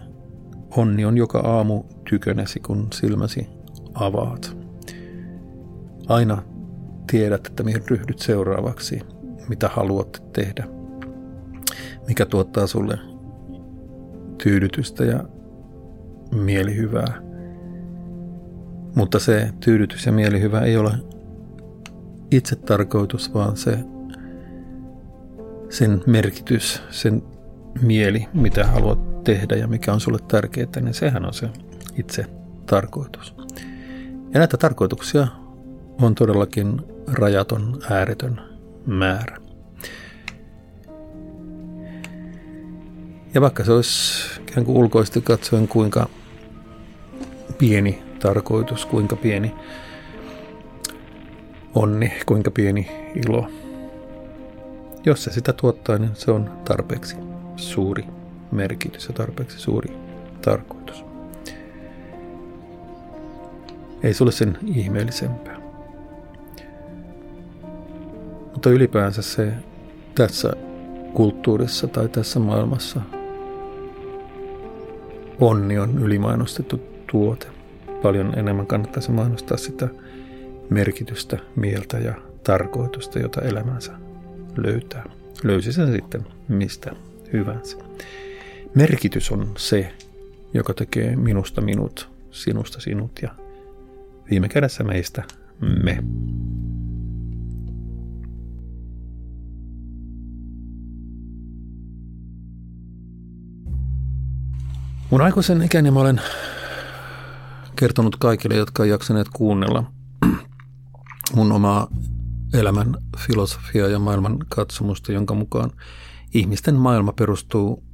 onni on joka aamu tykönesi, kun silmäsi avaat. Aina tiedät, että mihin ryhdyt seuraavaksi, mitä haluat tehdä, mikä tuottaa sulle tyydytystä ja mielihyvää. Mutta se tyydytys ja mielihyvä ei ole itse tarkoitus, vaan se sen merkitys, sen mieli, mitä haluat tehdä ja mikä on sulle tärkeää, niin sehän on se itse tarkoitus. Ja näitä tarkoituksia on todellakin rajaton, ääretön määrä. Ja vaikka se olisi ikään kuin ulkoisesti katsoen kuinka pieni tarkoitus, kuinka pieni onni, kuinka pieni ilo. Jos se sitä tuottaa, niin se on tarpeeksi suuri merkitys ja tarpeeksi suuri tarkoitus. Ei sulle sen ihmeellisempää. Mutta ylipäänsä se tässä kulttuurissa tai tässä maailmassa onni on ylimainostettu tuote. Paljon enemmän kannattaisi mainostaa sitä merkitystä, mieltä ja tarkoitusta, jota elämänsä löytää. Löysi sen sitten mistä hyvänsä. Merkitys on se, joka tekee minusta minut, sinusta sinut ja viime kädessä meistä me. Mun aikuisen ikäni mä olen kertonut kaikille, jotka on jaksaneet kuunnella mun omaa elämän filosofiaa ja maailman katsomusta, jonka mukaan ihmisten maailma perustuu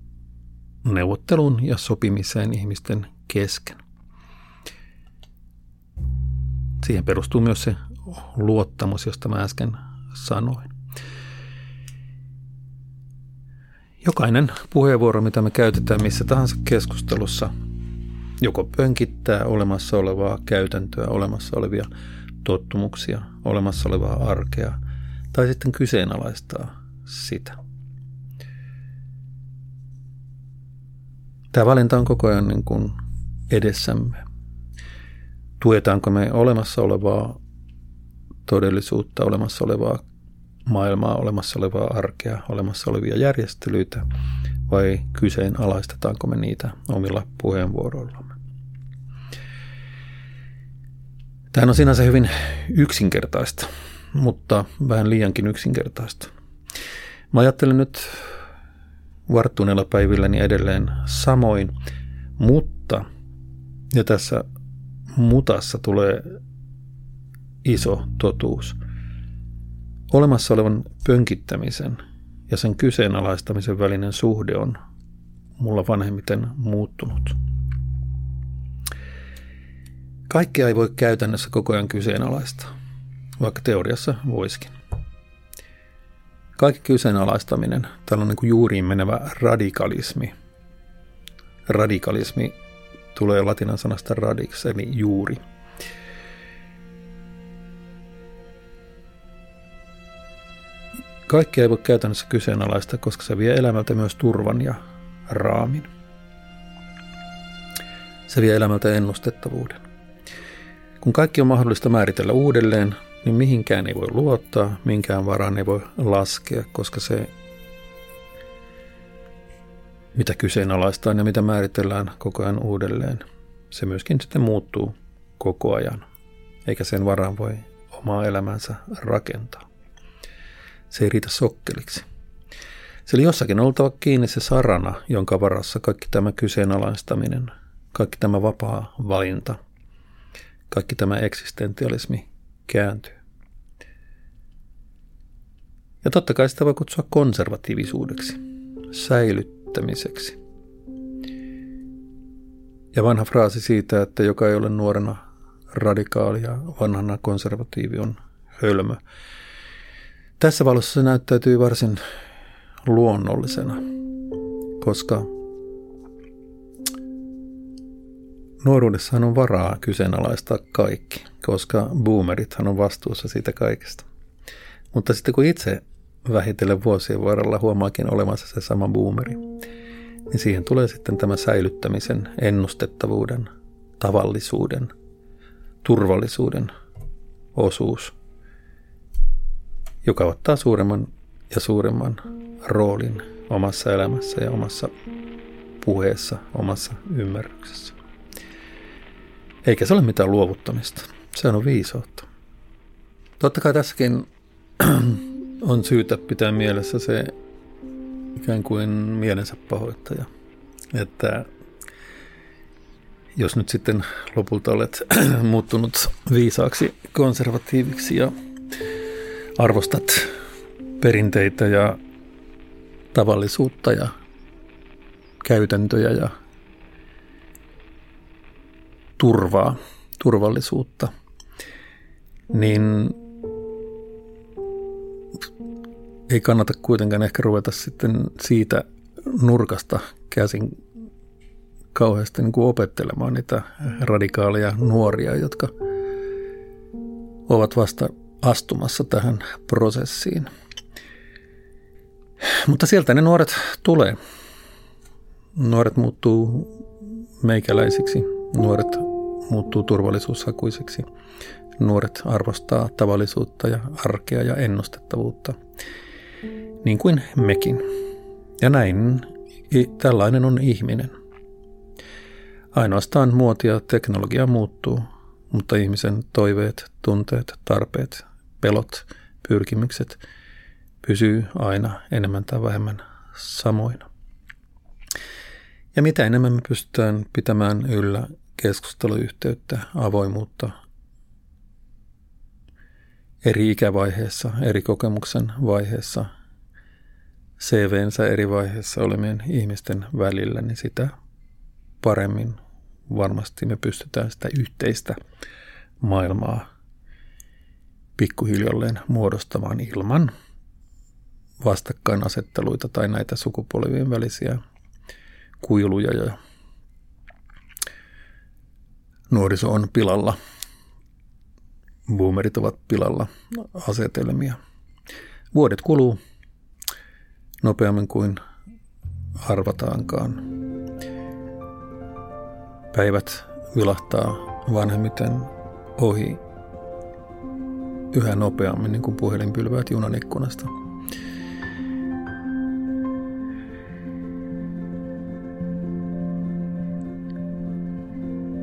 neuvotteluun ja sopimiseen ihmisten kesken. Siihen perustuu myös se luottamus, josta mä äsken sanoin. Jokainen puheenvuoro, mitä me käytetään missä tahansa keskustelussa, joko pönkittää olemassa olevaa käytäntöä, olemassa olevia tottumuksia, olemassa olevaa arkea, tai sitten kyseenalaistaa sitä. Tämä valinta on koko ajan niin kuin edessämme. Tuetaanko me olemassa olevaa todellisuutta, olemassa olevaa maailmaa, olemassa olevaa arkea, olemassa olevia järjestelyitä vai kyseenalaistetaanko me niitä omilla puheenvuoroillamme. Tämä on sinänsä hyvin yksinkertaista, mutta vähän liiankin yksinkertaista. Mä ajattelen nyt varttuneilla päivilläni edelleen samoin, mutta, ja tässä mutassa tulee iso totuus – olemassa olevan pönkittämisen ja sen kyseenalaistamisen välinen suhde on mulla vanhemmiten muuttunut. Kaikkea ei voi käytännössä koko ajan kyseenalaistaa, vaikka teoriassa voisikin. Kaikki kyseenalaistaminen, tällainen kuin juuriin menevä radikalismi. Radikalismi tulee latinan sanasta radix, eli juuri. Kaikki ei voi käytännössä kyseenalaista, koska se vie elämältä myös turvan ja raamin. Se vie elämältä ennustettavuuden. Kun kaikki on mahdollista määritellä uudelleen, niin mihinkään ei voi luottaa, minkään varaan ei voi laskea, koska se, mitä kyseenalaistaan ja mitä määritellään koko ajan uudelleen, se myöskin sitten muuttuu koko ajan, eikä sen varaan voi omaa elämänsä rakentaa. Se ei riitä sokkeliksi. Sillä jossakin on oltava kiinni se sarana, jonka varassa kaikki tämä kyseenalaistaminen, kaikki tämä vapaa valinta, kaikki tämä eksistentialismi kääntyy. Ja totta kai sitä voi kutsua konservatiivisuudeksi, säilyttämiseksi. Ja vanha fraasi siitä, että joka ei ole nuorena radikaali ja vanhana konservatiivi on hölmö. Tässä valossa se näyttäytyy varsin luonnollisena, koska nuoruudessahan on varaa kyseenalaistaa kaikki, koska boomerithan on vastuussa siitä kaikesta. Mutta sitten kun itse vähitellen vuosien varrella huomaakin olemassa se sama boomeri, niin siihen tulee sitten tämä säilyttämisen, ennustettavuuden, tavallisuuden, turvallisuuden osuus, joka ottaa suuremman ja suuremman roolin omassa elämässä ja omassa puheessa, omassa ymmärryksessä. Eikä se ole mitään luovuttamista. Se on viisautta. Totta kai tässäkin on syytä pitää mielessä se ikään kuin mielensä pahoittaja. Että jos nyt sitten lopulta olet muuttunut viisaaksi konservatiiviksi ja arvostat perinteitä ja tavallisuutta ja käytäntöjä ja turvaa, turvallisuutta, niin ei kannata kuitenkaan ehkä ruveta sitten siitä nurkasta käsin kauheasti niin kuin opettelemaan niitä radikaaleja nuoria, jotka ovat vasta astumassa tähän prosessiin. Mutta sieltä ne nuoret tulee. Nuoret muuttuu meikäläisiksi, nuoret muuttuu turvallisuushakuisiksi, nuoret arvostaa tavallisuutta ja arkea ja ennustettavuutta – niin kuin mekin. Ja näin tällainen on ihminen. Ainoastaan muotia teknologia muuttuu, mutta ihmisen toiveet, tunteet, tarpeet, pelot, pyrkimykset pysyy aina enemmän tai vähemmän samoina. Ja mitä enemmän me pystytään pitämään yllä keskusteluyhteyttä, avoimuutta eri ikävaiheessa, eri kokemuksen vaiheessa, CVnsä eri vaiheessa olemien ihmisten välillä, niin sitä paremmin varmasti me pystytään sitä yhteistä maailmaa pikkuhiljalleen muodostamaan ilman vastakkainasetteluita tai näitä sukupolvien välisiä kuiluja ja nuoriso on pilalla, boomerit ovat pilalla asetelmia. Vuodet kuluu, nopeammin kuin arvataankaan. Päivät vilahtaa vanhemmiten ohi yhä nopeammin, niin kuin puhelin pylväät junan ikkunasta.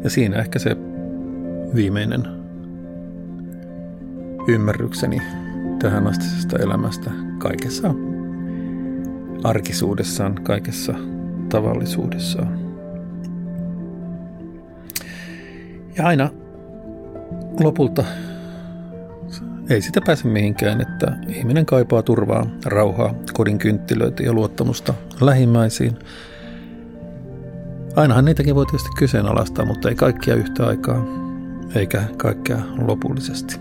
Ja siinä ehkä se viimeinen ymmärrykseni tähän astisesta elämästä kaikessa arkisuudessaan, kaikessa tavallisuudessaan. Ja aina lopulta Ei sitä pääse mihinkään, että ihminen kaipaa turvaa, rauhaa, kodin kynttilöitä ja luottamusta lähimmäisiin. Ainahan niitäkin voi tietysti kyseenalaistaa, mutta ei kaikkia yhtä aikaa, eikä kaikkea lopullisesti.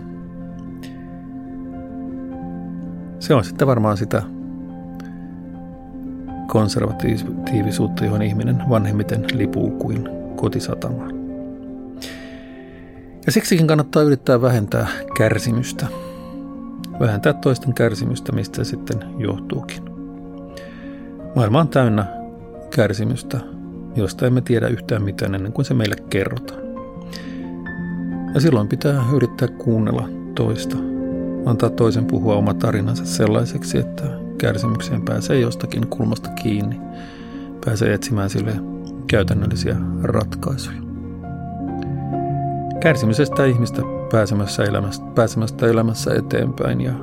Se on sitten varmaan sitä konservatiivisuutta, johon ihminen vanhemmiten lipuu kuin kotisatamaan. Ja siksikin kannattaa yrittää vähentää kärsimystä. Vähentää toisten kärsimystä, mistä sitten johtuukin. Maailma on täynnä kärsimystä, josta emme tiedä yhtään mitään ennen kuin se meille kerrotaan. Ja silloin pitää yrittää kuunnella toista, antaa toisen puhua oma tarinansa sellaiseksi, että kärsimykseen pääsee jostakin kulmasta kiinni, pääsee etsimään sille käytännöllisiä ratkaisuja. Kärsimisestä ihmistä pääsemässä elämästä, pääsemästä elämässä eteenpäin ja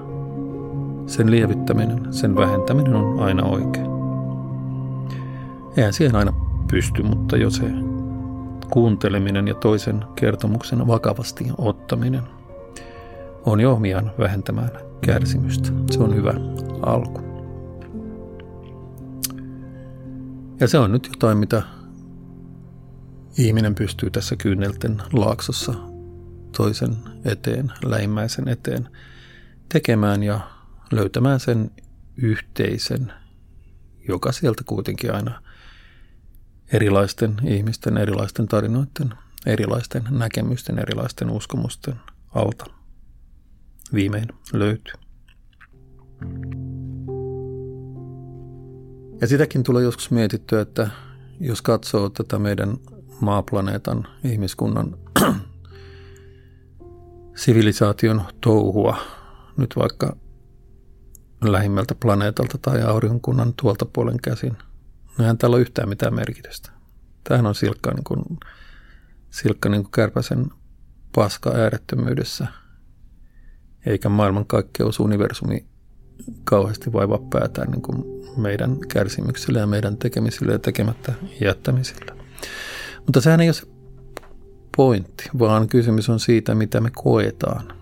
sen lievittäminen, sen vähentäminen on aina oikein. Eihän siihen aina pysty, mutta jo se kuunteleminen ja toisen kertomuksen vakavasti ottaminen on jo omiaan vähentämään kärsimystä. Se on hyvä alku. Ja se on nyt jotain, mitä ihminen pystyy tässä kyynelten laaksossa toisen eteen, läimmäisen eteen tekemään ja löytämään sen yhteisen, joka sieltä kuitenkin aina erilaisten ihmisten, erilaisten tarinoiden, erilaisten näkemysten, erilaisten uskomusten alta viimein löytyy. Ja sitäkin tulee joskus mietittyä, että jos katsoo tätä meidän maaplaneetan ihmiskunnan sivilisaation touhua nyt vaikka lähimmältä planeetalta tai aurinkunnan tuolta puolen käsin. Eihän täällä ole yhtään mitään merkitystä. Tämähän on silkka niin kuin, silkka niin kuin kärpäsen paska äärettömyydessä, eikä maailmankaikkeus universumi kauheasti vaivaa päätään niin kuin meidän kärsimyksillä ja meidän tekemisillä ja tekemättä jättämisillä. Mutta sehän ei ole se pointti, vaan kysymys on siitä, mitä me koetaan.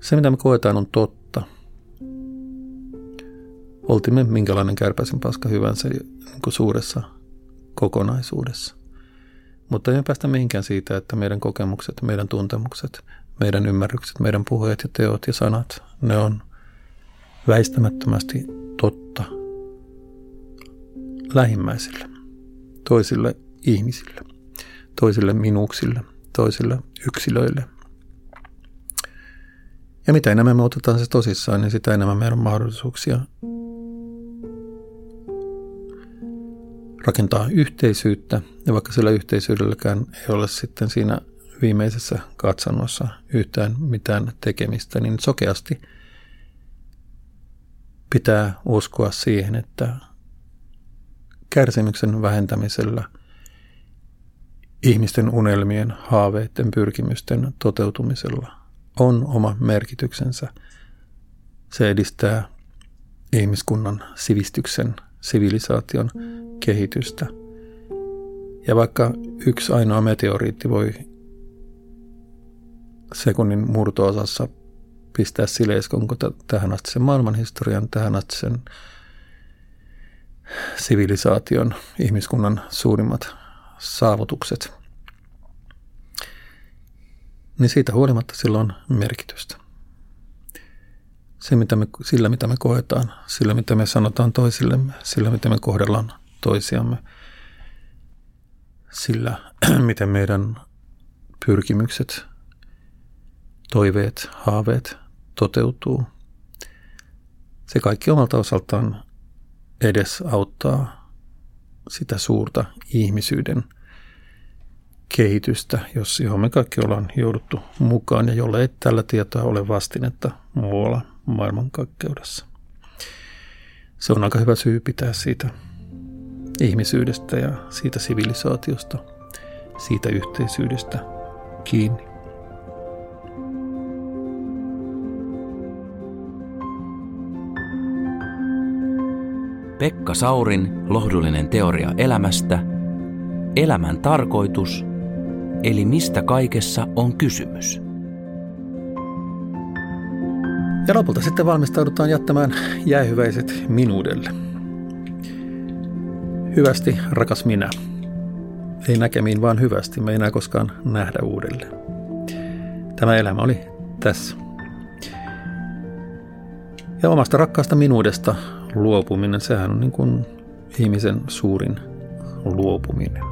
Se, mitä me koetaan, on totta. Oltimme minkälainen kärpäisen paska hyvänsä niin kuin suuressa kokonaisuudessa. Mutta ei päästä mihinkään siitä, että meidän kokemukset, meidän tuntemukset, meidän ymmärrykset, meidän puheet ja teot ja sanat, ne on väistämättömästi totta lähimmäisille toisille ihmisille, toisille minuksille, toisille yksilöille. Ja mitä enemmän me otetaan se tosissaan, niin sitä enemmän meidän on mahdollisuuksia rakentaa yhteisyyttä. Ja vaikka sillä yhteisyydelläkään ei ole sitten siinä viimeisessä katsannossa yhtään mitään tekemistä, niin sokeasti pitää uskoa siihen, että kärsimyksen vähentämisellä, ihmisten unelmien, haaveiden, pyrkimysten toteutumisella on oma merkityksensä. Se edistää ihmiskunnan sivistyksen, sivilisaation kehitystä. Ja vaikka yksi ainoa meteoriitti voi sekunnin murtoosassa pistää sileiskon tähän asti sen maailmanhistorian, tähän asti sen sivilisaation, ihmiskunnan suurimmat saavutukset, niin siitä huolimatta sillä on merkitystä. Se, mitä me, sillä, mitä me koetaan, sillä, mitä me sanotaan toisillemme, sillä, mitä me kohdellaan toisiamme, sillä, miten meidän pyrkimykset, toiveet, haaveet toteutuu. Se kaikki omalta osaltaan edes auttaa sitä suurta ihmisyyden kehitystä, jos johon me kaikki ollaan jouduttu mukaan ja jolle ei tällä tietoa ole vastinetta muualla maailmankaikkeudessa. Se on aika hyvä syy pitää siitä ihmisyydestä ja siitä sivilisaatiosta, siitä yhteisyydestä kiinni. Pekka Saurin lohdullinen teoria elämästä, elämän tarkoitus, eli mistä kaikessa on kysymys. Ja lopulta sitten valmistaudutaan jättämään jäähyväiset minuudelle. Hyvästi, rakas minä. Ei näkemiin, vaan hyvästi. Me ei enää koskaan nähdä uudelleen. Tämä elämä oli tässä. Ja omasta rakkaasta minuudesta luopuminen, sehän on niin kuin ihmisen suurin luopuminen.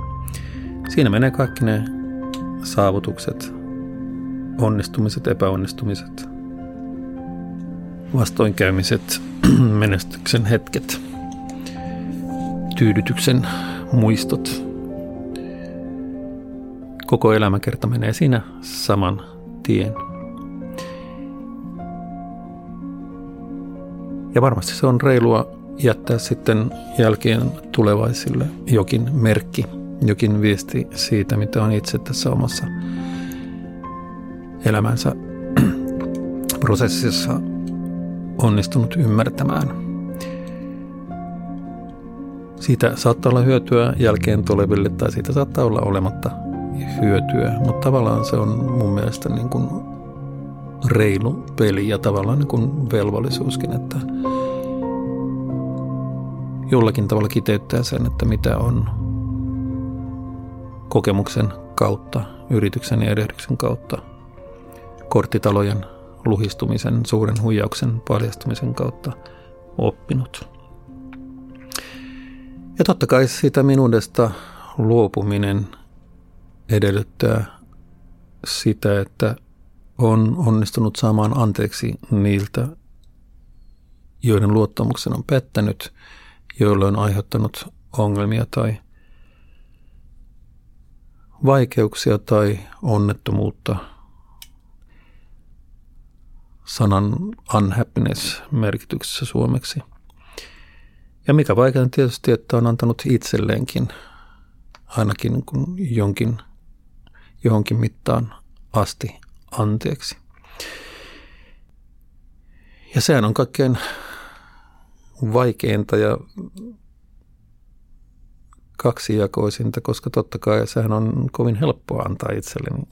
Siinä menee kaikki ne saavutukset, onnistumiset, epäonnistumiset, vastoinkäymiset, menestyksen hetket, tyydytyksen muistot. Koko elämäkerta menee siinä saman tien. Ja varmasti se on reilua jättää sitten jälkeen tulevaisille jokin merkki, jokin viesti siitä, mitä on itse tässä omassa elämänsä prosessissa onnistunut ymmärtämään. Siitä saattaa olla hyötyä jälkeen tuleville tai siitä saattaa olla olematta hyötyä, mutta tavallaan se on mun mielestä niin kuin reilu peli ja tavallaan niin kuin velvollisuuskin, että jollakin tavalla kiteyttää sen, että mitä on kokemuksen kautta, yrityksen ja erehdyksen kautta, korttitalojen luhistumisen, suuren huijauksen paljastumisen kautta oppinut. Ja totta kai sitä minuudesta luopuminen edellyttää sitä, että on onnistunut saamaan anteeksi niiltä, joiden luottamuksen on pettänyt, joille on aiheuttanut ongelmia tai vaikeuksia tai onnettomuutta – sanan unhappiness merkityksessä suomeksi. Ja mikä vaikea tietysti, että on antanut itselleenkin ainakin kun jonkin, johonkin mittaan asti anteeksi. Ja sehän on kaikkein vaikeinta ja kaksijakoisinta, koska totta kai sehän on kovin helppoa antaa itselleen,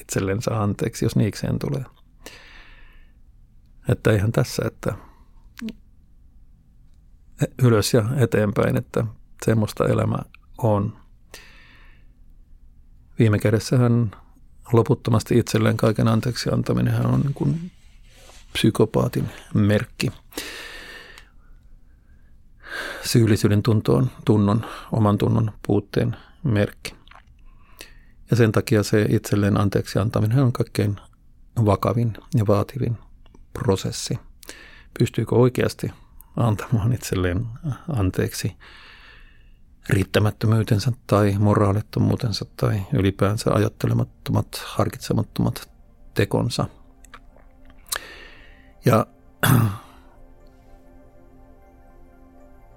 itsellensä anteeksi, jos niikseen tulee. Että ihan tässä, että ylös ja eteenpäin, että semmoista elämä on. Viime kädessähän loputtomasti itselleen kaiken anteeksi antaminen on niin kuin psykopaatin merkki. Syyllisyyden tuntoon, tunnon, oman tunnon puutteen merkki. Ja sen takia se itselleen anteeksi antaminen on kaikkein vakavin ja vaativin prosessi. Pystyykö oikeasti antamaan itselleen anteeksi riittämättömyytensä tai moraalittomuutensa tai ylipäänsä ajattelemattomat, harkitsemattomat tekonsa. Ja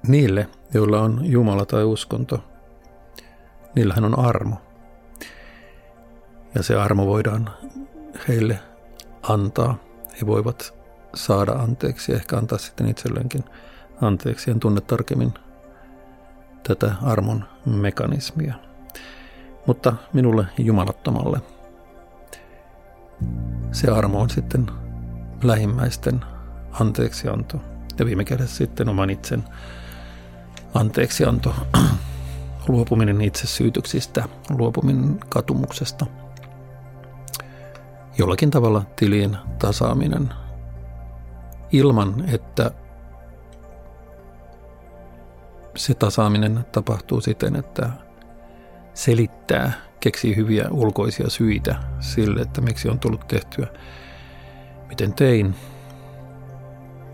niille, joilla on Jumala tai uskonto, niillähän on armo. Ja se armo voidaan heille antaa he voivat saada anteeksi ehkä antaa sitten itselleenkin anteeksi. En tunne tarkemmin tätä armon mekanismia. Mutta minulle jumalattomalle se armo on sitten lähimmäisten anteeksianto. Ja viime kädessä sitten oman itsen anteeksianto, luopuminen itsesyytöksistä, luopuminen katumuksesta – jollakin tavalla tilin tasaaminen. Ilman, että se tasaaminen tapahtuu siten, että selittää, keksii hyviä ulkoisia syitä sille, että miksi on tullut tehtyä, miten tein.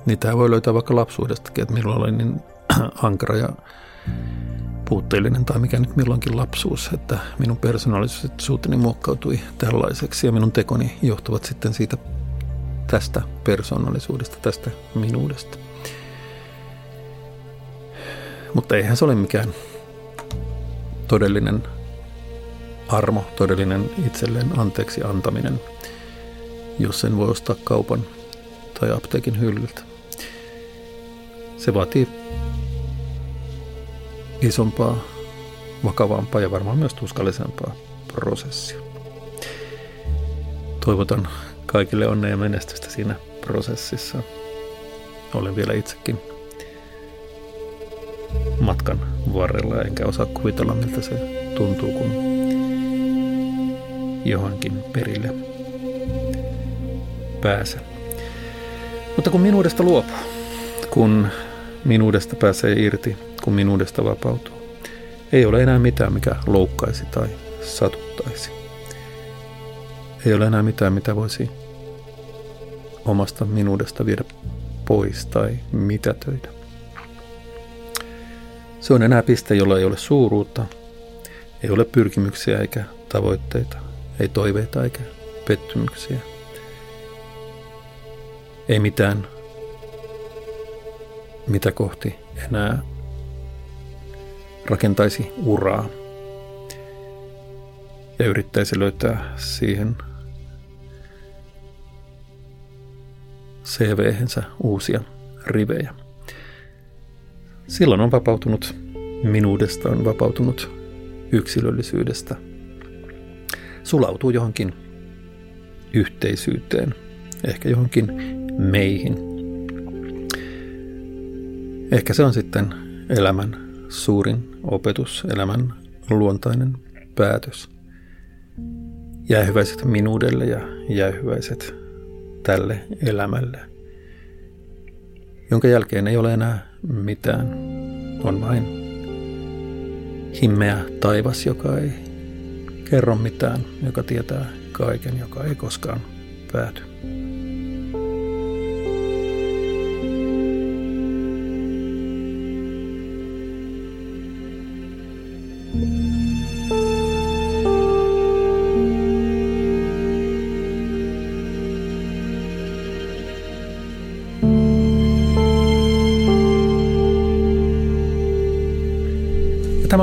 Niitä voi löytää vaikka lapsuudestakin, että milloin olin niin ankara ja puutteellinen tai mikä nyt milloinkin lapsuus, että minun persoonallisuuteni muokkautui tällaiseksi ja minun tekoni johtuvat sitten siitä tästä persoonallisuudesta, tästä minuudesta. Mutta eihän se ole mikään todellinen armo, todellinen itselleen anteeksi antaminen, jos sen voi ostaa kaupan tai apteekin hyllyltä. Se vaatii isompaa, vakavampaa ja varmaan myös tuskallisempaa prosessia. Toivotan kaikille onnea ja menestystä siinä prosessissa. Olen vielä itsekin matkan varrella, enkä osaa kuvitella, miltä se tuntuu, kun johonkin perille pääse. Mutta kun minuudesta luopuu, kun minuudesta pääsee irti, kun minuudesta vapautuu, ei ole enää mitään, mikä loukkaisi tai satuttaisi. Ei ole enää mitään, mitä voisi omasta minuudesta viedä pois tai mitä töitä. Se on enää piste, jolla ei ole suuruutta, ei ole pyrkimyksiä eikä tavoitteita, ei toiveita eikä pettymyksiä. Ei mitään, mitä kohti enää rakentaisi uraa ja yrittäisi löytää siihen CV-hensä uusia rivejä. Silloin on vapautunut minuudesta, on vapautunut yksilöllisyydestä. Sulautuu johonkin yhteisyyteen, ehkä johonkin meihin. Ehkä se on sitten elämän suurin opetus, elämän luontainen päätös. Jäähyväiset minuudelle ja jäähyväiset tälle elämälle, jonka jälkeen ei ole enää mitään. On vain himmeä taivas, joka ei kerro mitään, joka tietää kaiken, joka ei koskaan pääty.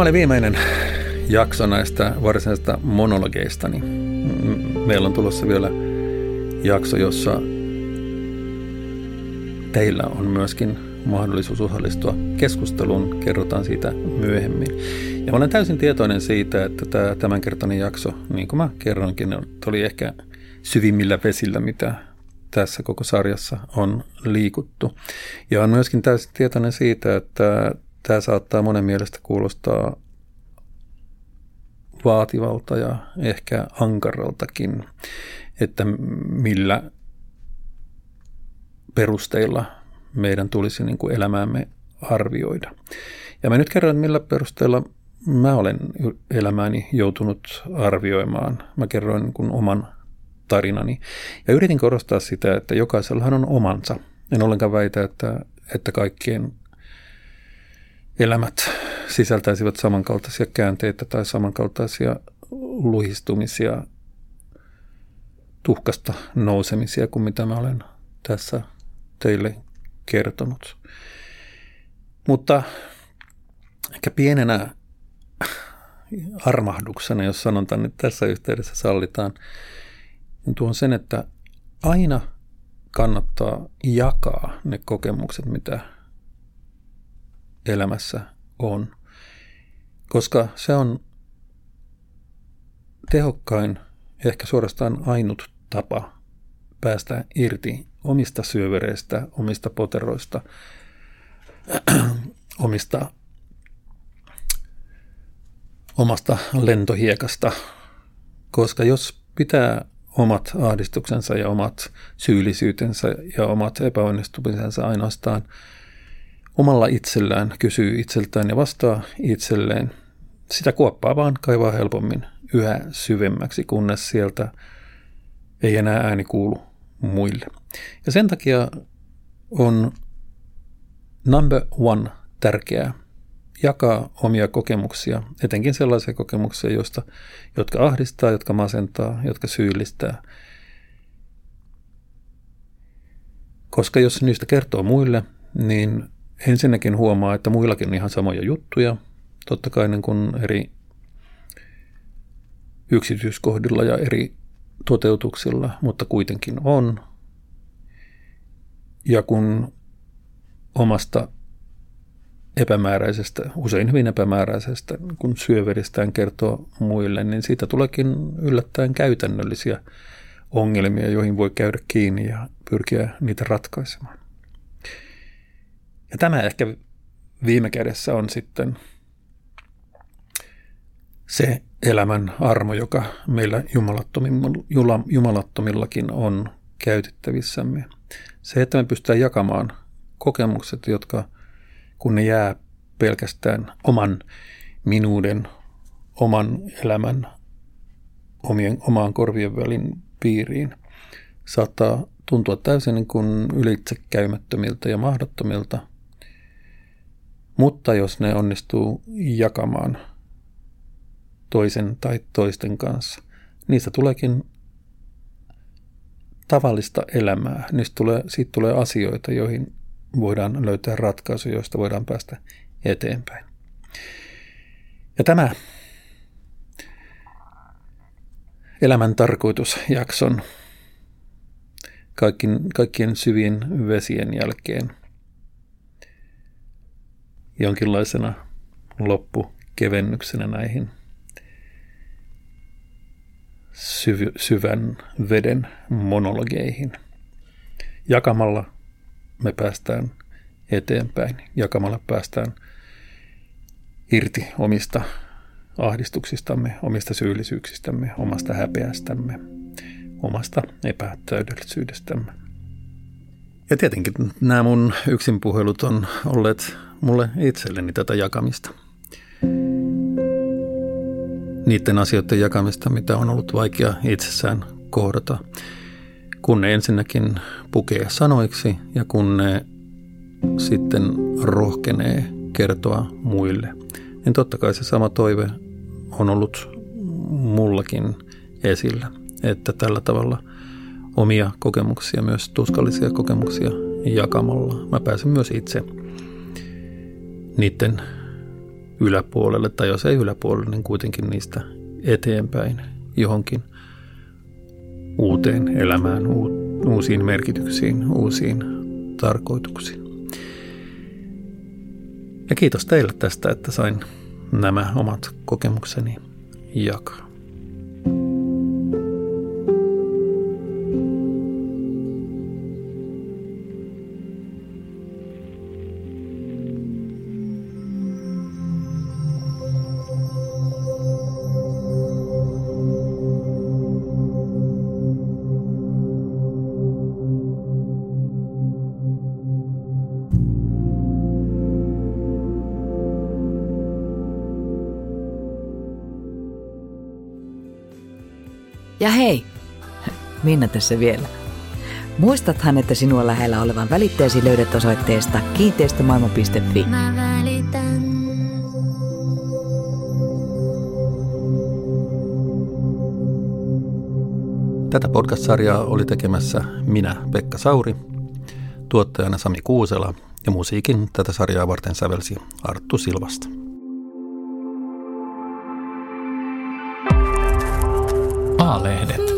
Tämä oli viimeinen jakso näistä varsinaisista monologeista. Niin meillä on tulossa vielä jakso, jossa teillä on myöskin mahdollisuus osallistua keskusteluun. Kerrotaan siitä myöhemmin. Ja mä olen täysin tietoinen siitä, että tämä tämänkertainen jakso, niin kuin mä kerroinkin, oli ehkä syvimmillä vesillä, mitä tässä koko sarjassa on liikuttu. Ja on myöskin täysin tietoinen siitä, että tämä saattaa monen mielestä kuulostaa vaativalta ja ehkä ankaraltakin, että millä perusteilla meidän tulisi niin kuin elämäämme arvioida. Ja mä nyt kerron, millä perusteella mä olen elämääni joutunut arvioimaan. Mä kerroin niin kuin oman tarinani. Ja yritin korostaa sitä, että jokaisellahan on omansa. En ollenkaan väitä, että, että kaikkien elämät sisältäisivät samankaltaisia käänteitä tai samankaltaisia luhistumisia, tuhkasta nousemisia kuin mitä mä olen tässä teille kertonut. Mutta ehkä pienenä armahduksena, jos sanon tänne tässä yhteydessä sallitaan, niin tuon sen, että aina kannattaa jakaa ne kokemukset, mitä elämässä on. Koska se on tehokkain, ehkä suorastaan ainut tapa päästä irti omista syövereistä, omista poteroista, omista omasta lentohiekasta, koska jos pitää omat ahdistuksensa ja omat syyllisyytensä ja omat epäonnistumisensa ainoastaan omalla itsellään, kysyy itseltään ja vastaa itselleen. Sitä kuoppaa vaan kaivaa helpommin yhä syvemmäksi, kunnes sieltä ei enää ääni kuulu muille. Ja sen takia on number one tärkeää jakaa omia kokemuksia, etenkin sellaisia kokemuksia, joista, jotka ahdistaa, jotka masentaa, jotka syyllistää. Koska jos niistä kertoo muille, niin ensinnäkin huomaa, että muillakin on ihan samoja juttuja, totta kai niin kuin eri yksityiskohdilla ja eri toteutuksilla, mutta kuitenkin on. Ja kun omasta epämääräisestä, usein hyvin epämääräisestä, kun syöveristään kertoo muille, niin siitä tuleekin yllättäen käytännöllisiä ongelmia, joihin voi käydä kiinni ja pyrkiä niitä ratkaisemaan. Ja tämä ehkä viime kädessä on sitten se elämän armo, joka meillä jumalattomillakin on käytettävissämme. Se, että me pystytään jakamaan kokemukset, jotka kun ne jää pelkästään oman minuuden, oman elämän, omien, omaan korvien välin piiriin, saattaa tuntua täysin niin kuin ylitsekäymättömiltä ja mahdottomilta. Mutta jos ne onnistuu jakamaan toisen tai toisten kanssa, niistä tuleekin tavallista elämää. Niistä tulee, siitä tulee asioita, joihin voidaan löytää ratkaisuja, joista voidaan päästä eteenpäin. Ja tämä elämän tarkoitusjakson kaikkien, kaikkien syvien vesien jälkeen jonkinlaisena loppukevennyksenä näihin syv- syvän veden monologeihin. Jakamalla me päästään eteenpäin. Jakamalla päästään irti omista ahdistuksistamme, omista syyllisyyksistämme, omasta häpeästämme, omasta epätäydellisyydestämme. Ja tietenkin nämä mun yksinpuhelut on olleet mulle itselleni tätä jakamista. Niiden asioiden jakamista, mitä on ollut vaikea itsessään kohdata, kun ne ensinnäkin pukee sanoiksi ja kun ne sitten rohkenee kertoa muille. Niin totta kai se sama toive on ollut mullakin esillä, että tällä tavalla omia kokemuksia, myös tuskallisia kokemuksia jakamalla mä pääsen myös itse niiden yläpuolelle, tai jos ei yläpuolelle, niin kuitenkin niistä eteenpäin johonkin uuteen elämään, uusiin merkityksiin, uusiin tarkoituksiin. Ja kiitos teille tästä, että sain nämä omat kokemukseni jakaa. Ja hei, Minna tässä vielä. Muistathan, että sinua lähellä olevan välitteesi löydät osoitteesta kiinteistömaailma.fi. Mä välitän. Tätä podcast-sarjaa oli tekemässä minä, Pekka Sauri, tuottajana Sami Kuusela ja musiikin tätä sarjaa varten sävelsi Arttu Silvasta. A-lehdet.